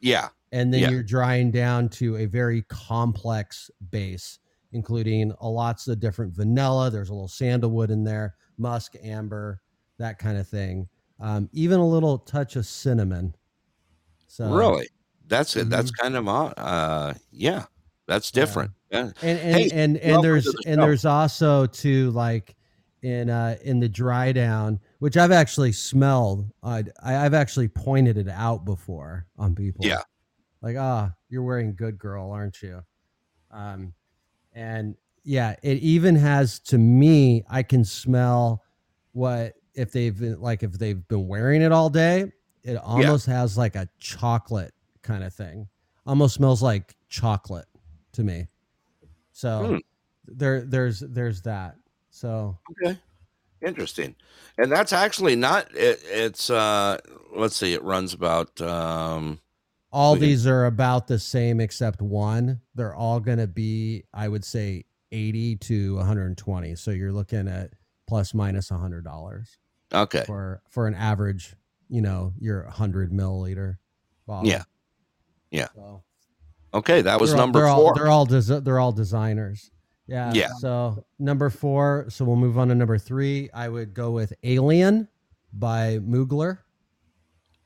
Yeah. and then Yeah. you're drying down to a very complex base including a lots of different vanilla there's a little sandalwood in there musk amber that kind of thing um, even a little touch of cinnamon so really? That's it. That's Mm-hmm. kind of. Uh, yeah. That's different. Yeah. and and Hey, and, and there's the and there's also too like in uh in the dry down which i've actually smelled uh, I, i've actually pointed it out before on people Yeah. like ah you're wearing good girl aren't you um and yeah it even has to me i can smell what if they've been like if they've been wearing it all day it almost has like a chocolate kind of thing. Almost smells like chocolate to me. So Hmm. there there's there's that. So Okay. Interesting. And that's actually not it, it's uh let's see, it runs about um all We can- these are about the same except one. They're all going to be i would say 80 to 120 so you're looking at plus minus minus 100 dollars okay. for for an average you know your 100 milliliter bottle. Yeah. Yeah. So Okay, that was they're all- number they're all, 4. they're all they're all designers yeah Yeah. so number four so we'll move on to number three i would go with alien by mugler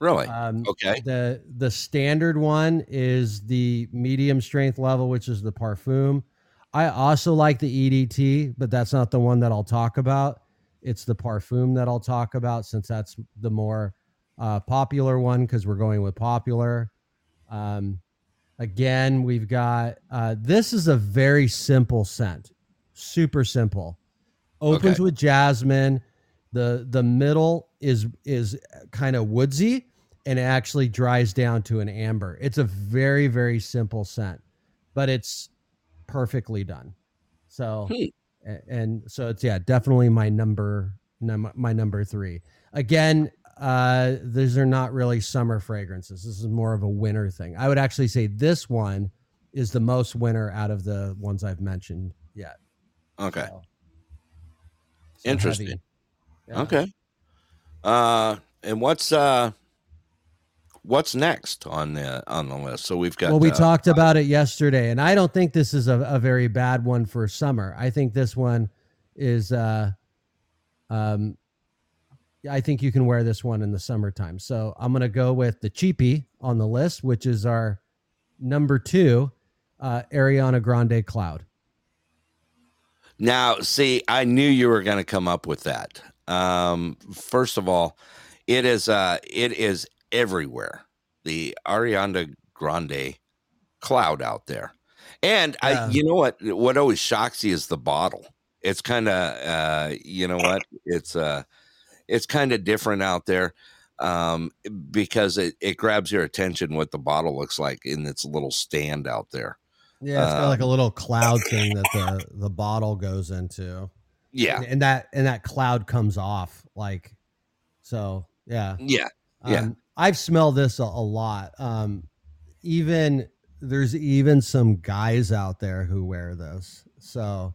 really? um, okay. The the standard one is the medium strength level, which is the parfum. I also like the EDT, but that's not the one that I'll talk about. It's the parfum that I'll talk about since that's the more uh, popular one because we're going with popular. Um, again, we've got uh, this is a very simple scent, super simple. Opens Okay. with jasmine. the The middle is is kind of woodsy, and it actually dries down to an amber. It's a very very simple scent, but it's perfectly done. So Hmm. And so it's yeah definitely my number num- my number three again uh these are not really summer fragrances this is more of a winter thing i would actually say this one is the most winter out of the ones i've mentioned yet Okay. So- so Interesting. Yeah. Okay. Uh and what's uh what's next on the on the list? So we've got well we uh, talked about it yesterday and i don't think this is a, a very bad one for summer i think this one is uh um i think you can wear this one in the summertime so i'm gonna go with the cheapie on the list which is our number two uh ariana grande cloud Now, see, I knew you were going to come up with that. Um, first of all, it is uh, it is everywhere. The Ariana Grande cloud out there, and I, you know what? What always shocks you is the bottle. It's kind of uh, you know what? It's uh, it's kind of different out there um, because it, it grabs your attention what the bottle looks like in its little stand out there. Yeah, it's got like a Um, little cloud thing that the the bottle goes into. Yeah. and, and that and that cloud comes off like so. Yeah, Yeah, yeah. I've smelled this a, a lot. Um, even there's even some guys out there who wear this. So,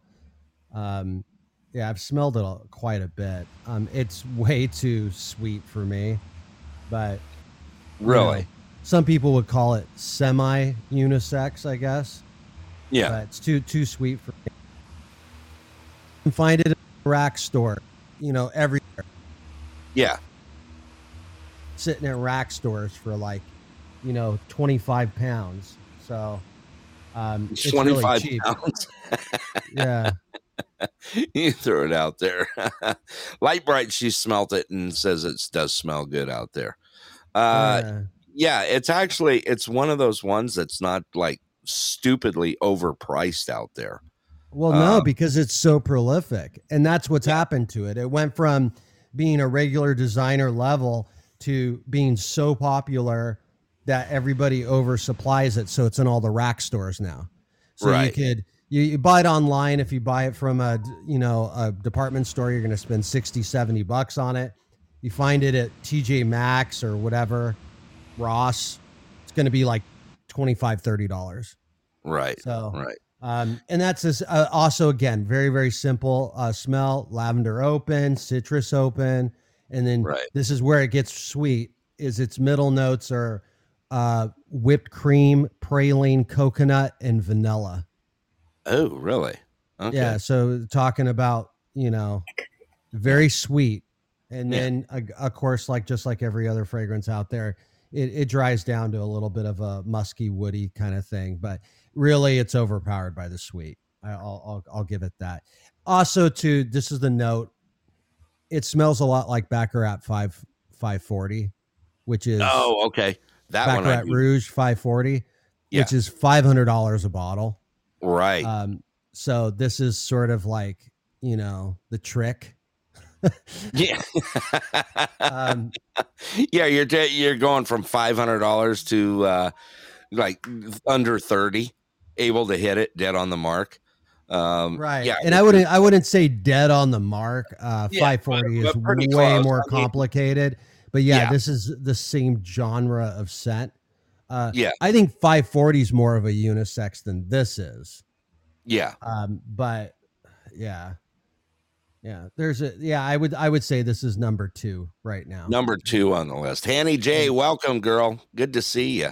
um, yeah, I've smelled it quite a bit. Um, it's way too sweet for me, but you Really? know, some people would call it semi unisex, I guess. Yeah. but it's too too sweet for me. You can find it in a rack store, you know, everywhere Yeah. Sitting in rack stores for like, you know, 25 pounds. So, um, it's really cheap. pounds. [laughs] Yeah. [laughs] you throw it out there. [laughs] Light bright, she smelt it and says it does smell good out there. Uh, Yeah. yeah, it's actually it's one of those ones that's not like stupidly overpriced out there. Well, no, Um, because it's so prolific. And that's what's happened to it. It went from being a regular designer level to being so popular that everybody oversupplies it. So it's in all the rack stores now. So Right. you could you, you buy it online. If you buy it from a you know a department store, you're going to spend 60, 70 bucks on it. You find it at TJ Maxx or whatever, Ross, it's going to be like 25 30 dollars. Right. So right. um, and that's this, uh, also again very very simple uh, smell: lavender open, citrus open, and then Right. this is where it gets sweet. Is its middle notes are uh, whipped cream, praline, coconut, and vanilla. Oh, really? Okay. Yeah. So talking about you know very sweet, and Yeah. then of course like just like every other fragrance out there, it, it dries down to a little bit of a musky, woody kind of thing. But really, it's overpowered by the sweet. I, I'll, I'll I'll give it that. Also, to this is the note. It smells a lot like Baccarat five five forty, which is Oh, okay. That one Baccarat do. Rouge five forty, Yeah. which is five hundred dollars a bottle. Right. Um, so this is sort of like you know the trick. [laughs] yeah. Um, [laughs] yeah, you're you're going from five hundred dollars to uh, like under thirty, able to hit it dead on the mark. Um, right. Yeah, and I wouldn't I wouldn't say dead on the mark. Uh, Yeah, five forty but- is but pretty way close. more complicated. But yeah, Yeah. this is the same genre of scent. Uh, Yeah. I think 540 is more of a unisex than this is. Yeah. Um, but yeah, yeah, there's a yeah. I would I would say this is number two right now. Number two on the list. Hanny J, welcome, girl. Good to see you.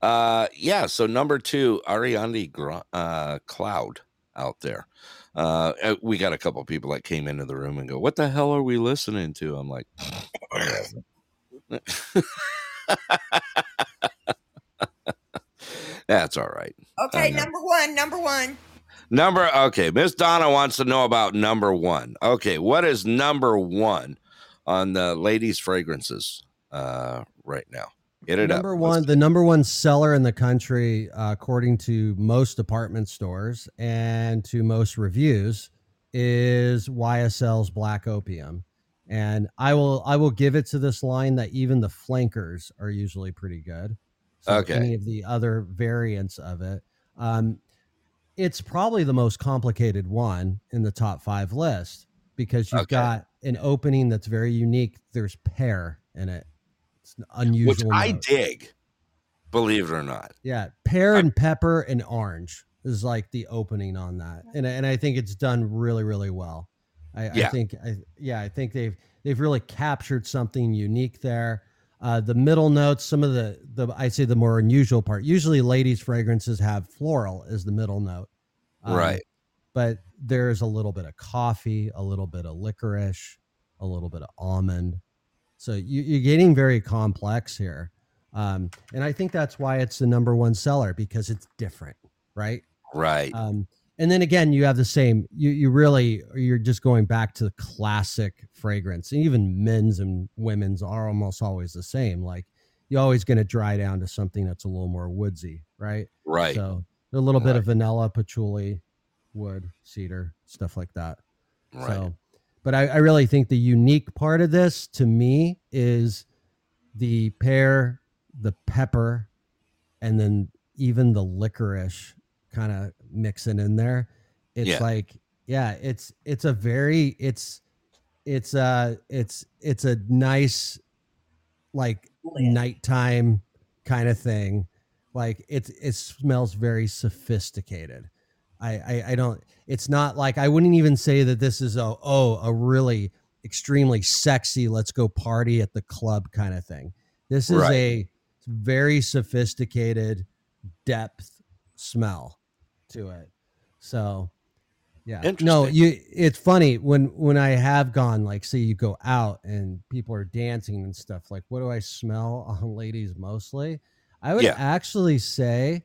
Uh, yeah. So number two, Ariana Gra- uh, Cloud out there. Uh, uh, we got a couple people that came into the room and go, "What the hell are we listening to?" I'm like, [laughs] "That's all right." Okay, number one, number one. Number okay, Miss Donna wants to know about number one. Okay, what is number one on the ladies' fragrances uh, right now? Get it number up. one, the number one seller in the country, uh, according to most department stores and to most reviews, is YSL's Black Opium. And I will I will give it to this line that even the flankers are usually pretty good. So Okay. any of the other variants of it. Um, it's probably the most complicated one in the top five list because you've Okay. got an opening that's very unique. There's pear in it. It's unusual. which I dig, believe it or not. Yeah, pear and pepper and orange is like the opening on that, and I- and I think it's done really really well. I, I think I, yeah, I think they've they've really captured something unique there. Uh, the middle notes, some of the the I'd say the more unusual part. Usually, ladies' fragrances have floral as the middle note, Um, Right. But there's a little bit of coffee, a little bit of licorice, a little bit of almond. So you, you're getting very complex here. Um, and I think that's why it's the number one seller because it's different, right? Right. Um, and then again, you have the same. You you really you're just going back to the classic fragrance, and even men's and women's are almost always the same. Like you're always going to dry down to something that's a little more woodsy, right? Right. So a little bit of vanilla, patchouli, wood, cedar, stuff like that. Right. So, but I, I really think the unique part of this to me is the pear, the pepper, and then even the licorice kind of mixing in there. It's Yeah. like, yeah, it's it's a very it's it's uh it's it's a nice like nighttime kind of thing. Like it's it smells very sophisticated. I, I I don't. It's not like I wouldn't even say that this is a oh a really extremely sexy let's go party at the club kind of thing. This is Right. a very sophisticated depth smell to it. So yeah. No, you it's funny when when I have gone like say you go out and people are dancing and stuff like what do I smell on ladies mostly? I would Yeah. actually say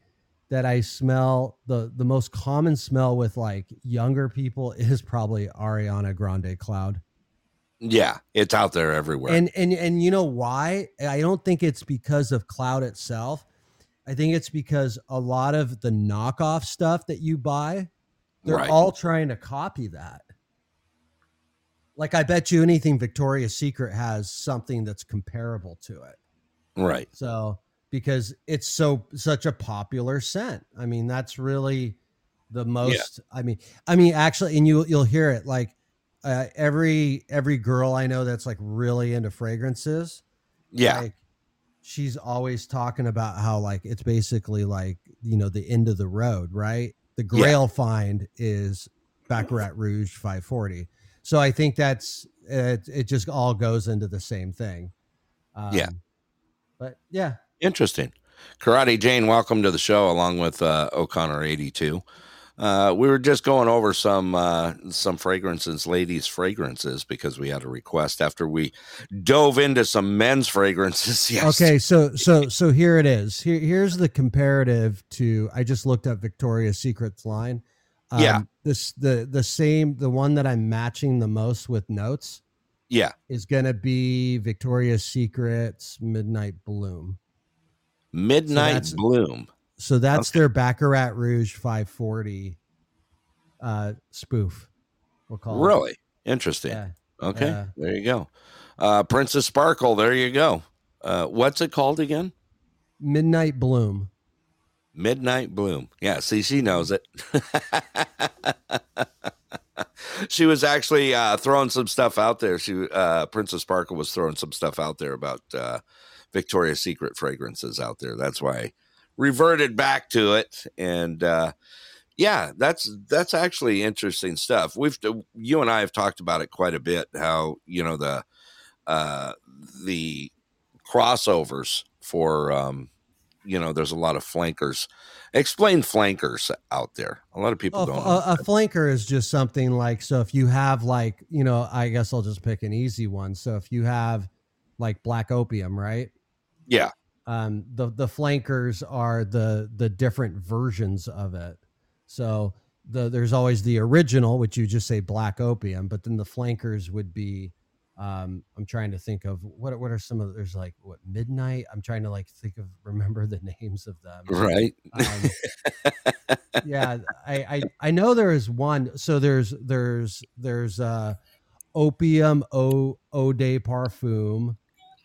that I smell the the most common smell with like younger people is probably Ariana Grande Cloud. Yeah, it's out there everywhere. And and and you know why? I don't think it's because of Cloud itself. I think it's because a lot of the knockoff stuff that you buy, they're Right. all trying to copy that. Like I bet you anything Victoria's Secret has something that's comparable to it. right. So because it's so such a popular scent. I mean, that's really the most I mean I mean actually and you you'll hear it like uh, every every girl I know that's like really into fragrances. Yeah. Like she's always talking about how like it's basically like, you know, the end of the road, right? The Yeah. grail find is Baccarat Rouge 540. So I think that's it, it just all goes into the same thing. Um, Yeah. But yeah, Interesting. Karate Jane, welcome to the show along with uh, O'Connor 82. Uh, we were just going over some uh, some fragrances, ladies' fragrances, because we had a request after we dove into some men's fragrances. Yes. [laughs] Okay, so so so here it is. Here here's the comparative to I just looked up Victoria's Secret's line. Um, Yeah. This the the same the one that I'm matching the most with notes Yeah. is gonna be Victoria's Secret's Midnight Bloom. Midnight that's- Bloom. So that's their Baccarat Rouge 540 uh spoof. We'll call it. Really interesting. Yeah. Okay. Yeah. There you go. Uh, Princess Sparkle. There you go. Uh, what's it called again? Midnight Bloom. Midnight Bloom. Yeah, see, she knows it. [laughs] she was actually uh, throwing some stuff out there. She, uh, Princess Sparkle, was throwing some stuff out there about uh, Victoria's Secret fragrances out there. That's why I reverted back to it. And uh, yeah, that's that's actually interesting stuff. We've you and I have talked about it quite a bit. How you know the uh, the crossovers for um, you know there's a lot of flankers. Explain flankers out there. A lot of people a, don't. a, a flanker is just something like so if you have like you know i guess i'll just pick an easy one so if you have like black opium right yeah, um the the flankers are the the different versions of it. So the there's always the original which you just say black opium but then the flankers would be um i'm trying to think of what what are some of there's like what midnight? I'm trying to like think of remember the [laughs] names of them. Right. um, [laughs] yeah I, I i know there is one. So there's there's there's uh opium o eau de parfum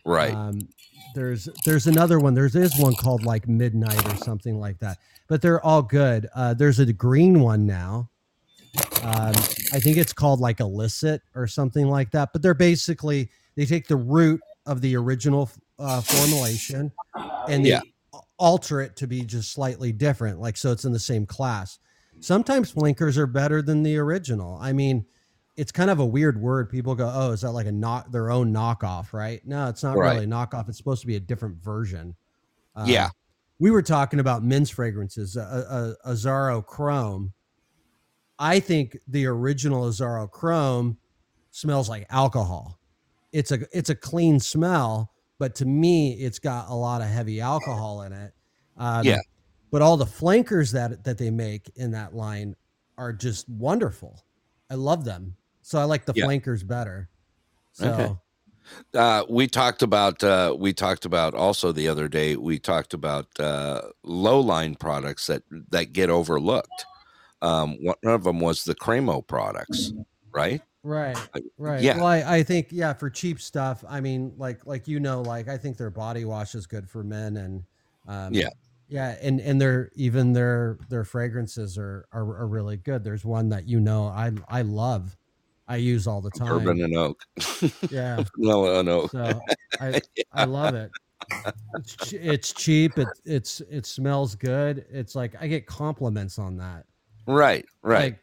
right. um there's there's another one. There's is one called like midnight or something like that but they're all good. Uh there's a green one now. Um i think it's called like illicit or something like that but they're basically they take the root of the original uh formulation and they Yeah. alter it to be just slightly different like so it's in the same class. Sometimes flankers are better than the original. I mean it's kind of a weird word people go oh is that like a knock their own knockoff right no it's not Right. really a knockoff it's supposed to be a different version Um, Yeah. we were talking about men's fragrances a, a, a Azzaro Chrome. I think the original Azzaro Chrome smells like alcohol. It's a it's a clean smell, but to me, it's got a lot of heavy alcohol in it. Um, Yeah. But all the flankers that that they make in that line are just wonderful. I love them. So I like the Yeah. flankers better. So Okay. uh, we talked about uh, we talked about also the other day we talked about uh, low line products that that get overlooked Um, one of them was the Cremo products, right? Right, right. yeah. Well, I, I think yeah, for cheap stuff. I mean, like like you know, like I think their body wash is good for men, and um, Yeah. yeah, and and their even their their fragrances are, are are really good. There's one that you know I I love, I use all the time. Bourbon and oak. [laughs] Yeah. Vanilla and oak. So I [laughs] I love it. It's it's cheap. It it's it smells good. It's like I get compliments on that. Right, right. Like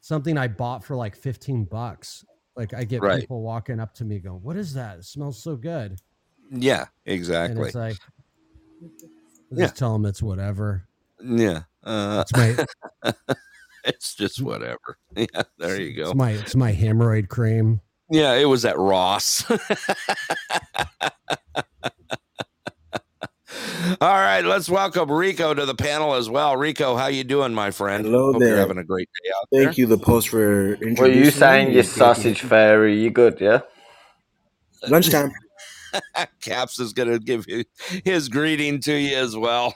something I bought for like 15 bucks. Like I get Right. people walking up to me going, "What is that? It smells so good." Yeah, And exactly. it's like I Yeah. just tell them it's whatever. Yeah. Uh, It's my [laughs] [laughs] it's just whatever. [laughs] Yeah, there you go. it's my it's my hemorrhoid cream. Yeah, it was at Ross. [laughs] All right, let's welcome Rico to the panel as well. Rico, how you doing, my friend? Hello Hope there. you're having a great day out Thank there. you, the post for introducing Were you me. saying you sausage fairy? You good, yeah? Lunchtime. Caps is going to give you his greeting to you as well.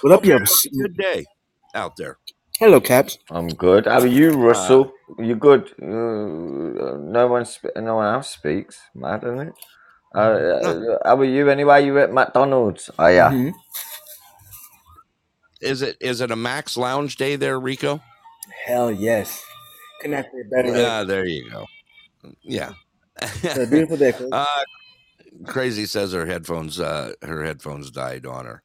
What up, you? Good day out there. Hello, Caps. I'm good. How are you, Russell? you good? Uh, no one, sp- no one else speaks. Mad, isn't it? Uh, uh, how are you anyway? You at McDonald's? Oh yeah. Mhm. Is it is it a Max Lounge day there, Rico? Hell yes. Couldn't have said better. Ah, there you go. Yeah. It's a beautiful day. [laughs] folks. Uh, crazy says her headphones uh her headphones died on her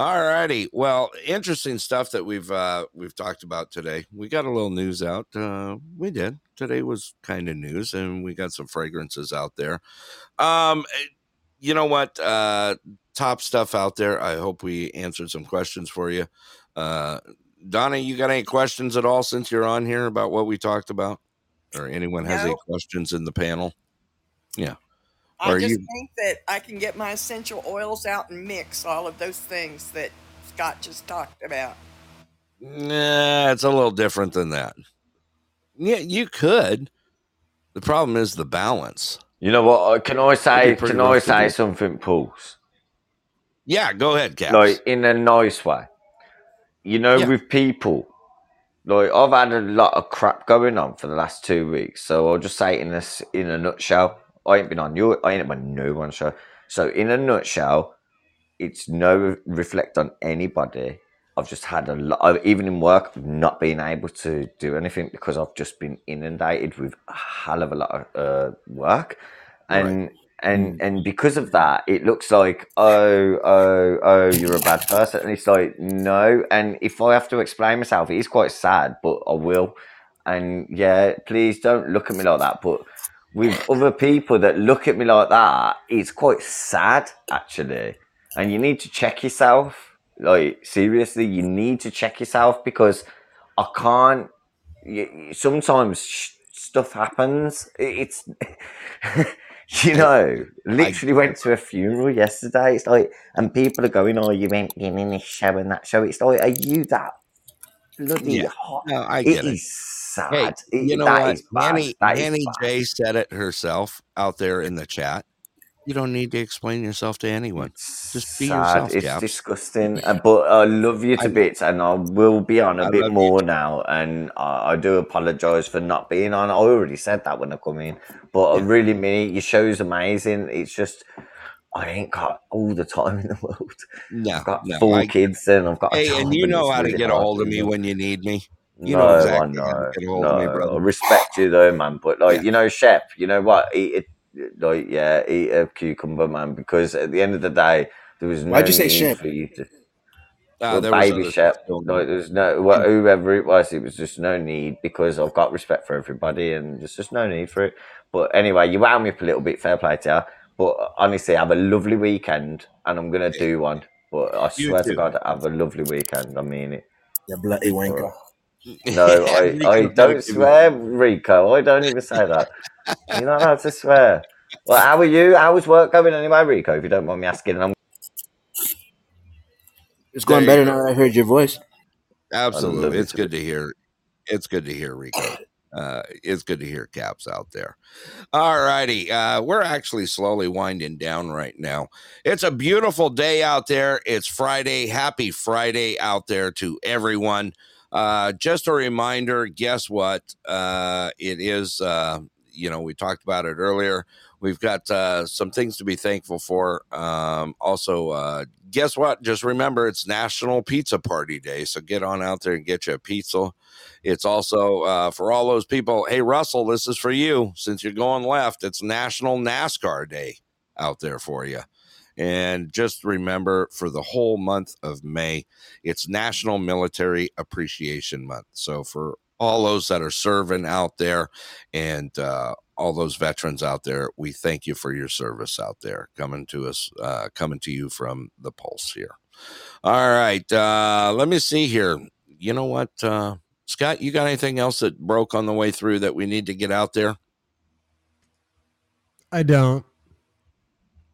all righty well interesting stuff that we've uh we've talked about today. We got a little news out uh we did. Today was kind of news and we got some fragrances out there. Um eh, you know what uh top stuff out there i hope we answered some questions for you. Uh donna you got any questions at all since you're on here about what we talked about? Or anyone has any questions in the panel? Yeah I just you- think that I can get my essential oils out and mix all of those things that Scott just talked about. Nah, it's a little different than that. Yeah, you could. The problem is the balance. You know what? Can I say? Can I say do. something, Pulse? Yeah, go ahead, Caps. Like in a nice way. You know, Yeah. with people. Like I've had a lot of crap going on for the last two weeks, so I'll just say it in this in a nutshell. I ain't been on your, I ain't been on no one show. So in a nutshell, it's no reflect on anybody. I've just had a lot, even in work, I've not been able to do anything because I've just been inundated with a hell of a lot of uh, work, and and and because of that, it looks like oh oh oh you're a bad person, and it's like no. And if I have to explain myself, it is quite sad, but I will. And yeah, please don't look at me like that. But with other people that look at me like that, it's quite sad actually. And you need to check yourself. Like seriously, you need to check yourself because I can't. y- Sometimes sh- stuff happens. It- It's [laughs] you know, literally went to a funeral yesterday. It's like, and people are going, "Oh, you went in in this show and that show." It's like, are you that bloody Yeah. hot? No, I It get it. is sad. Hey, you know that what? is. Annie, That is Annie. J said it herself out there in the chat. You don't need to explain yourself to anyone. Just be sad. yourself, It's disgusting. Uh, but I love you to I- bits, and I will be on a I bit more now. And I, I do apologise for not being on. I already said that when I come in, but I really mean it. Your show's amazing. It's just I ain't got all the time in the world. No, I've got no, four I- kids, and I've got. A Hey, and you know how to get a hold of me when you need me. You no, know exactly I know. to get a hold no, me, respect you though, man. But like, you know, Shep, you know what? Eat it, like, yeah, eat a cucumber, man. Because at the end of the day, there was no Why'd you say need Shep? for you to. Uh, well, there was baby other Shep, stuff going like, there's no wha- whoever it was, it was just no need because I've got respect for everybody, and there's just no need for it. But anyway, you wound me up a little bit. Fair play to you. But honestly, have a lovely weekend, and I'm gonna do one. But I You swear to too. God, have a lovely weekend. I mean it. You bloody wanker. [laughs] No, I, I don't give swear, Rico. I don't even say that. You're not allowed to swear. Well, how are you? How is work going anyway, Rico? If you don't mind me asking, and I'm It's going There you better now that I heard your voice. Absolutely. It's to good to hear. It's good to hear, Rico. Uh, it's good to hear Caps out there. All righty. Uh, we're actually slowly winding down right now. It's a beautiful day out there. It's Friday. Happy Friday out there to everyone. Uh, just a reminder. Guess what? Uh, it is. Uh, you know, we talked about it earlier. We've got uh, some things to be thankful for. Um, also, uh, guess what? Just remember, it's National Pizza Party Day. So get on out there and get you a pizza. It's also uh, for all those people. Hey, Russell, this is for you. Since you're going left, it's National NASCAR Day out there for you. And just remember for the whole month of May, it's National Military Appreciation Month. So for all those that are serving out there and uh, all those veterans out there, we thank you for your service out there coming to us, uh, coming to you from the Pulse here. All right. Uh, let me see here. You know what, uh, Scott, you got anything else that broke on the way through that we need to get out there? I don't.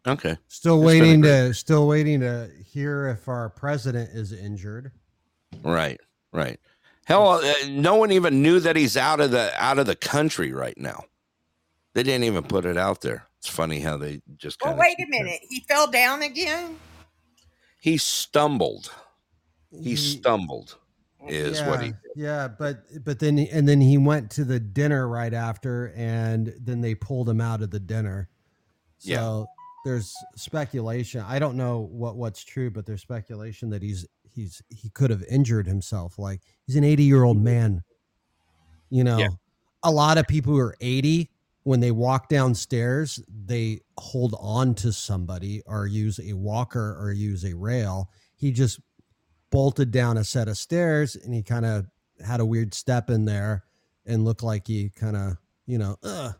Okay. Still That's been a waiting to still waiting to hear if our president is injured. Right, right. Hell, uh, no one even knew that he's out of the out of the country right now. They didn't even put it out there. It's funny how they just Well, wait a minute. He fell down again. he stumbled. He stumbled is yeah, what he Yeah, but but then and then he went to the dinner right after, and then they pulled him out of the dinner. So Yeah. There's speculation. I don't know what what's true, but there's speculation that he's he's he could have injured himself. Like he's an 80 year old mm-hmm. man. You know, Yeah. a lot of people who are 80 when they walk downstairs, they hold on to somebody or use a walker or use a rail. He just bolted down a set of stairs and he kind of had a weird step in there and looked like he kind of, you know, Ugh.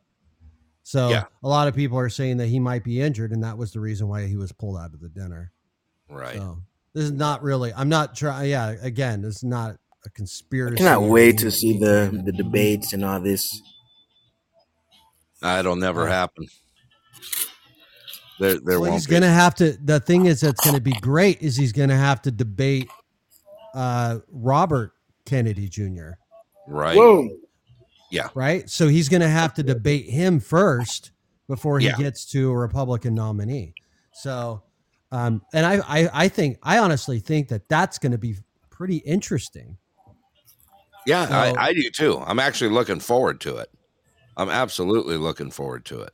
So Yeah. a lot of people are saying that he might be injured and that was the reason why he was pulled out of the dinner. right. So this is not really, I'm not trying. Yeah. Again, it's not a conspiracy. I cannot wait to see the the debates and all this. That'll never happen. There, there well, won't he's be. gonna have to. The thing is, that's gonna be great. Is he's gonna have to debate uh, Robert Kennedy Jr. Right. Whoa. Yeah. Right. So he's gonna have to debate him first before he Yeah. gets to a Republican nominee. So, um, and I, I, I think, I honestly think that that's gonna be pretty interesting. Yeah, So- I, I do too. I'm actually looking forward to it. I'm absolutely looking forward to it.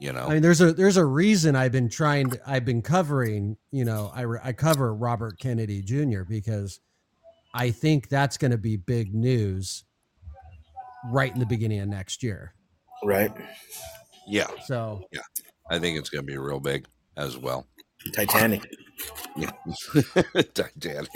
You know, I mean, there's a there's a reason I've been trying to I've been covering you know I I cover Robert Kennedy Jr. because I think that's going to be big news right in the beginning of next year. Right. yeah, So yeah. I think it's going to be real big as well. Titanic. Yeah. [laughs] Titanic.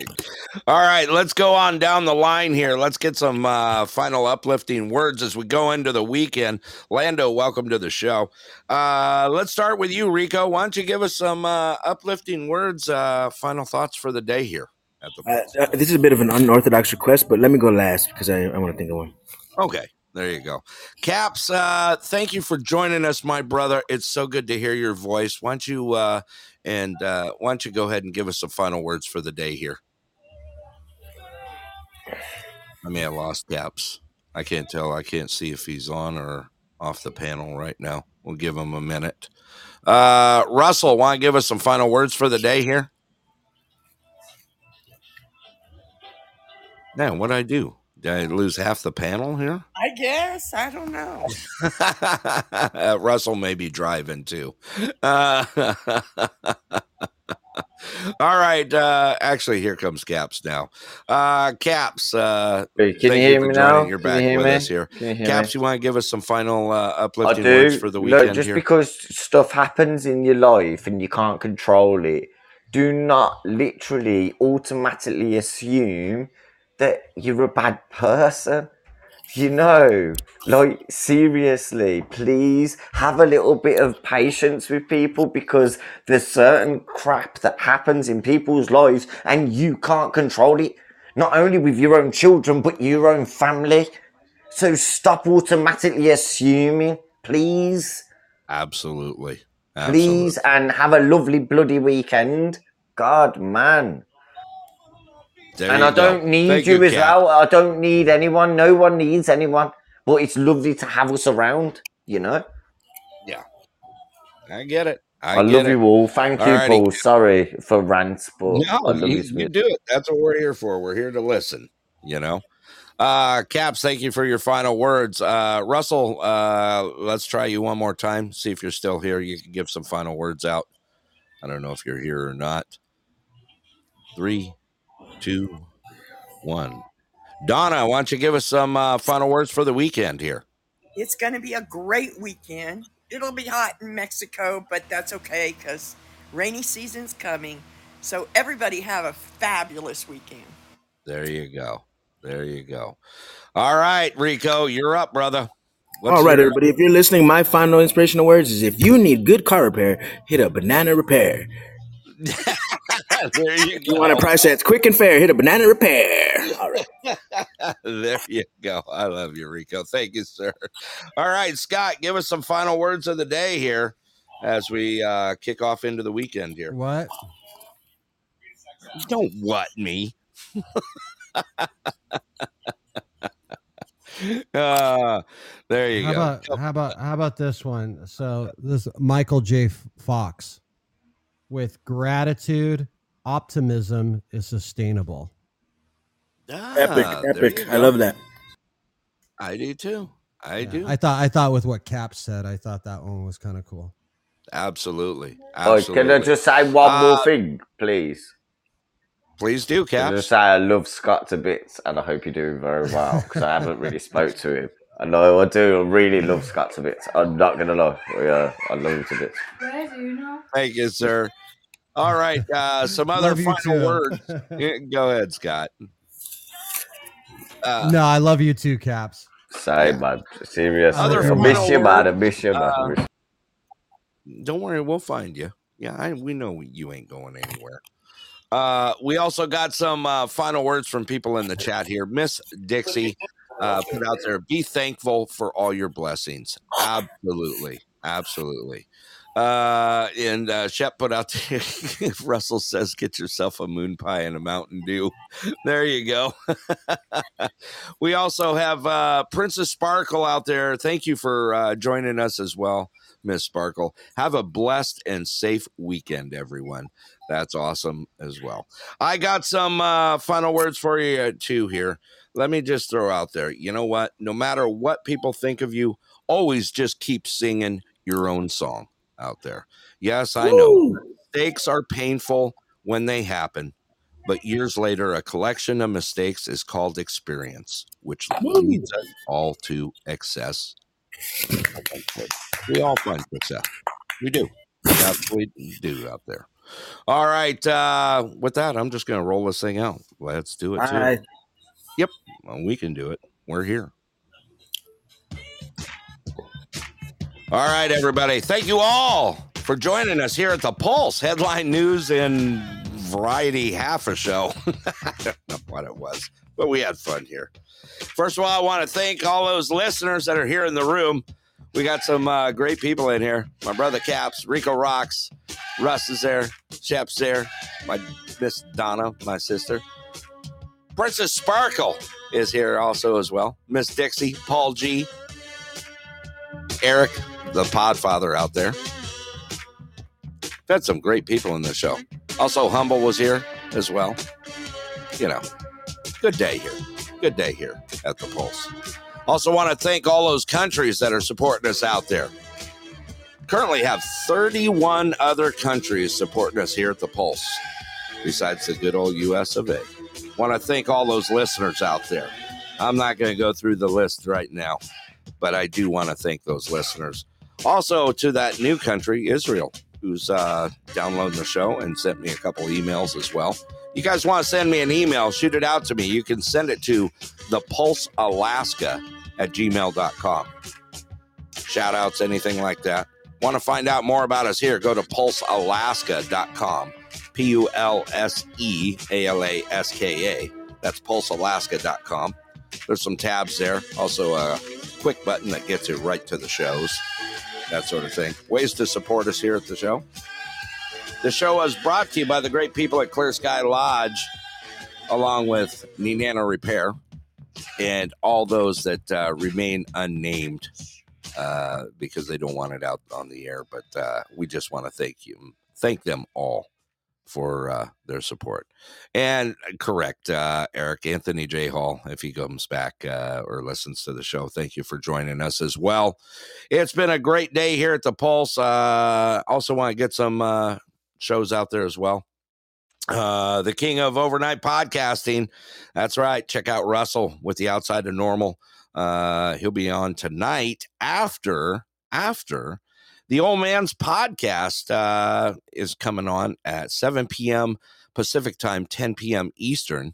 All right, let's go on down the line here. Let's get some uh, final uplifting words as we go into the weekend. Lando, welcome to the show. Uh, let's start with you, Rico. Why don't you give us some uh, uplifting words, uh, final thoughts for the day here at the Uh, uh, this is a bit of an unorthodox request, but let me go last because I, I want to think of one. Okay, there you go. Caps, uh, thank you for joining us, my brother. It's so good to hear your voice. Why don't you uh, and uh, why don't you go ahead and give us some final words for the day here? I may have lost Caps. I can't tell. I can't see if he's on or off the panel right now. We'll give him a minute. Uh, Russell, want to give us some final words for the day here? Now, what'd I do? Did I lose half the panel here? I guess. I don't know. [laughs] Russell may be driving too. Uh, [laughs] all right. Uh, actually, here comes Caps now. Uh, Caps, uh, Hey, can you hear for me now? You're Can you back hear with me? us here. You hear Caps, me? you want to give us some final uh, uplifting words for the Look, weekend just here? because stuff happens in your life and you can't control it, do not literally automatically assume that you're a bad person. You know, like seriously, please have a little bit of patience with people because there's certain crap that happens in people's lives and you can't control it. Not only with your own children, but your own family. So stop automatically assuming, please, Absolutely. please, and have a lovely bloody weekend. God, man. There and I go. don't need you, as well. I don't need anyone. No one needs anyone. But it's lovely to have us around, you know? Yeah. I get it. I, I, get love it. you all. Thank you, Alrighty. Paul. Sorry for rants, but No, you, you, you do it. That's what we're here for. We're here to listen. You know. Uh, Caps, thank you for your final words. Uh, Russell, uh, let's try you one more time. See if you're still here. You can give some final words out. I don't know if you're here or not. Three, two, one. Donna, why don't you give us some uh, final words for the weekend here? It's going to be a great weekend. It'll be hot in Mexico, but that's okay because rainy season's coming. So everybody have a fabulous weekend. There you go. There you go. All right, Rico, you're up, brother. All right, everybody. If you're listening, my final inspirational words is if you need good car repair, hit a Nenana Repair. [laughs] [laughs] there you If you want a price that's quick and fair, hit a Nenana Repair. All right. [laughs] there you go. I love you, Rico. Thank you, sir. All right, Scott, give us some final words of the day here as we uh, kick off into the weekend here. What? Don't what me. [laughs] uh, there you How go. about how about how about this one? So this Michael J. Fox with gratitude, optimism is sustainable. Epic, Ah, there epic. I love that. I do too. I do. I thought I thought with what Cap said, I thought that one was kind of cool. Absolutely. Oh, can I just say one Uh, more thing, please? Please do, Can I just say I love Scott to bits, and I hope you're doing very well because I haven't really spoke to him. I know I do. I really love Scott to bits. I'm not gonna lie. Yeah, I love him to bits. Thank you, sir. All right. Uh, some other final too. words. [laughs] Go ahead, Scott. Uh, no, I love you too, Caps. Same, but Serious. Other I miss final you, man. I miss you, man. Uh, miss Don't worry, we'll find you. Yeah, I, we know you ain't going anywhere. Uh, we also got some uh, final words from people in the chat here. Miss Dixie uh, put out there: "Be thankful for all your blessings." Absolutely, absolutely. Uh, and uh, Shep put out [laughs] there. Russell says, "Get yourself a moon pie and a Mountain Dew." There you go. [laughs] we also have uh, Princess Sparkle out there. Thank you for uh, joining us as well. Miss Sparkle. Have a blessed and safe weekend, everyone. That's awesome as well. I got some uh, final words for you uh, too here. Let me just throw out there. You know what? No matter what people think of you, always just keep singing your own song out there. Yes, I know mistakes are painful when they happen, but years later, a collection of mistakes is called experience, which leads us all to excess we all find success. We do. We do out there. All right. Uh, with that, I'm just going to roll this thing out. Let's do it. Too. right. Yep. Well, we can do it. We're here. All right, everybody. Thank you all for joining us here at the Pulse Headline News and Variety Half a Show. [laughs] I don't know what it was, but we had fun here. First of all, I want to thank all those listeners that are here in the room. We got some uh, great people in here. My brother Caps, Rico Rocks, Russ is there, Shep's there, my Miss Donna, my sister. Princess Sparkle is here also as well. Miss Dixie, Paul G, Eric, the Podfather out there. Had some great people in the show. Also, Humble was here as well. You know, good day here. Good day here at the Pulse. Also, want to thank all those countries that are supporting us out there. Currently have 31 other countries supporting us here at the Pulse, besides the good old US of A. Want to thank all those listeners out there. I'm not going to go through the list right now, but I do want to thank those listeners. Also, to that new country, Israel, who's uh, downloading the show and sent me a couple emails as well. You guys want to send me an email, shoot it out to me. You can send it to the Pulse Alaska at gmail.com. Shout outs, anything like that. Want to find out more about us here? Go to pulsealaska.com. P U L S E A L A S K A. That's pulsealaska.com. There's some tabs there. Also, a quick button that gets you right to the shows, that sort of thing. Ways to support us here at the show. The show was brought to you by the great people at Clear Sky Lodge, along with Nenana Repair and all those that uh, remain unnamed uh, because they don't want it out on the air. But uh, we just want to thank you, thank them all for uh, their support. And uh, correct, uh, Eric Anthony J. Hall, if he comes back uh, or listens to the show, thank you for joining us as well. It's been a great day here at the Pulse. Uh, also, want to get some uh, shows out there as well. The king of overnight podcasting. That's right. Check out Russell with the outside of normal. He'll be on tonight after after the old man's podcast uh, is coming on at 7 p.m. Pacific time, 10 p.m. Eastern,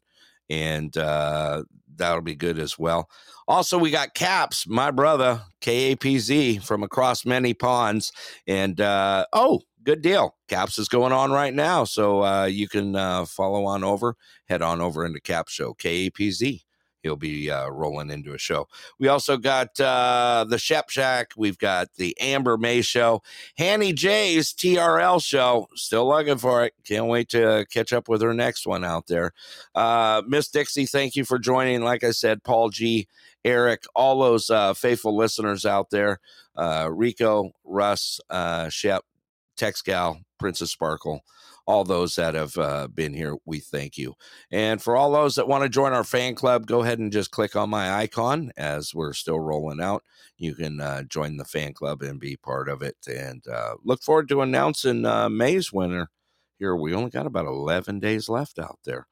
and uh, that'll be good as well. Also, we got Caps, my brother, KAPZ from across many ponds, and uh, oh, good deal. Caps is going on right now, so uh, you can uh, follow on over, head on over into Cap Show, KAPZ. He'll be uh, rolling into a show. We also got uh, the Shep Shack. We've got the Amber May show, Hanny J's TRL show. Still looking for it. Can't wait to catch up with her next one out there. Uh, Miss Dixie, thank you for joining. Like I said, Paul G, Eric, all those uh, faithful listeners out there. Uh, Rico, Russ, uh, Shep, Tex Gal, Princess Sparkle, all those that have uh, been here, we thank you. And for all those that want to join our fan club, go ahead and just click on my icon as we're still rolling out. You can uh, join the fan club and be part of it. And uh, look forward to announcing uh, May's winner here. We only got about 11 days left out there.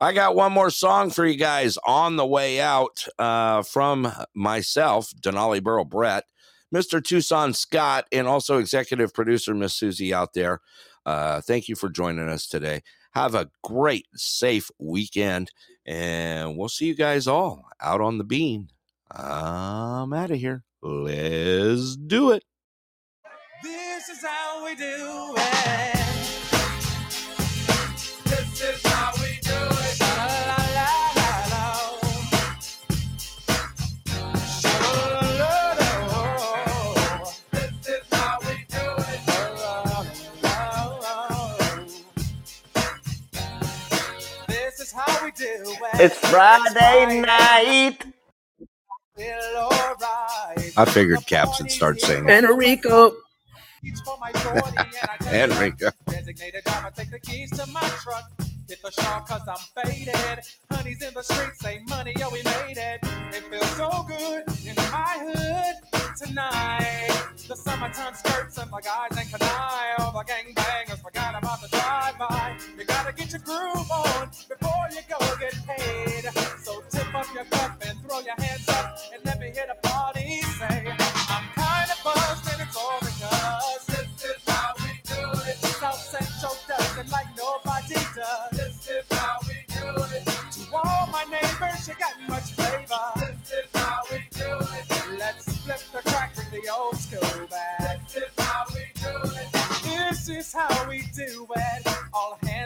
I got one more song for you guys on the way out uh, from myself, Denali Burrow Brett. Mr. Tucson Scott, and also executive producer Miss Susie out there. Uh, thank you for joining us today. Have a great, safe weekend, and we'll see you guys all out on the bean. I'm out of here. Let's do it. This is how we do it. It's Friday night. I figured Caps would start singing. Enrico. [laughs] Enrico. Hit the shop cause I'm faded. Honey's in the streets, say money, yo, we made it. It feels so good in my hood tonight. The summertime skirts and my guys ain't canine. All the gangbangers forgot about the drive-by. You gotta get your groove on before you go get paid. So tip up your cup and throw your hands up and let me hear the party say, I'm kinda buzzed and it's all because this is how we do it. South Central does it like nobody does. You got much flavor. This is how we do it. Let's flip the crack with the old school back. This is how we do it. This is how we do it. All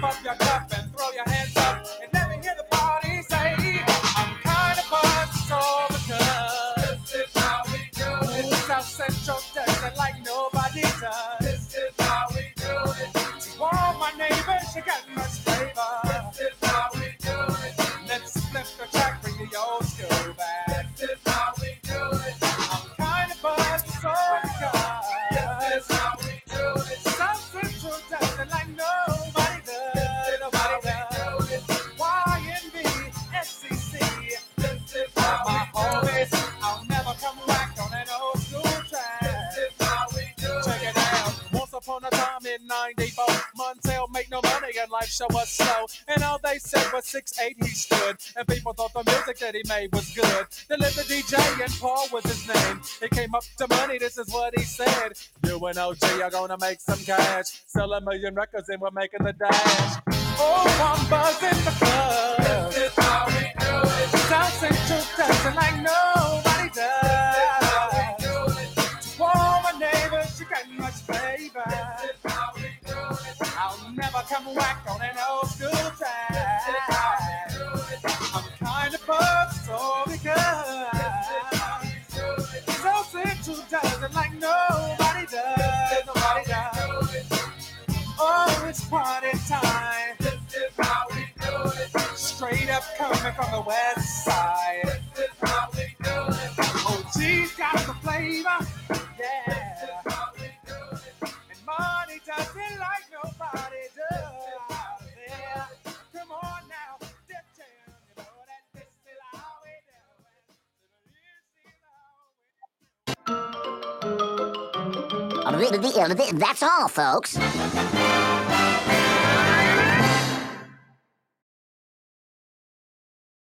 Up your cup and throw your hands up and let hear the party say, I'm kind of buzzed, it's all because this is how we do it. South Central does like nobody does. 94, Montell make no money and life show was slow. And all they said was 6'8 he stood. And people thought the music that he made was good. They lived DJ and Paul was his name. He came up to money, this is what he said. You and OG are gonna make some cash. Sell a million records and we're making the dash. Oh, I'm buzzing the club. This is how we do it. South Central dancing like nobody does. This is how we do it. To all my neighbors, you got much flavor. Never come whack on an old school track. I'm kind of buzzed so because South Central does it like nobody does, nobody does. Oh, it's party time. Straight up coming from the west side. This is how we do it. Oh, geez, got the flavor. That's all, folks.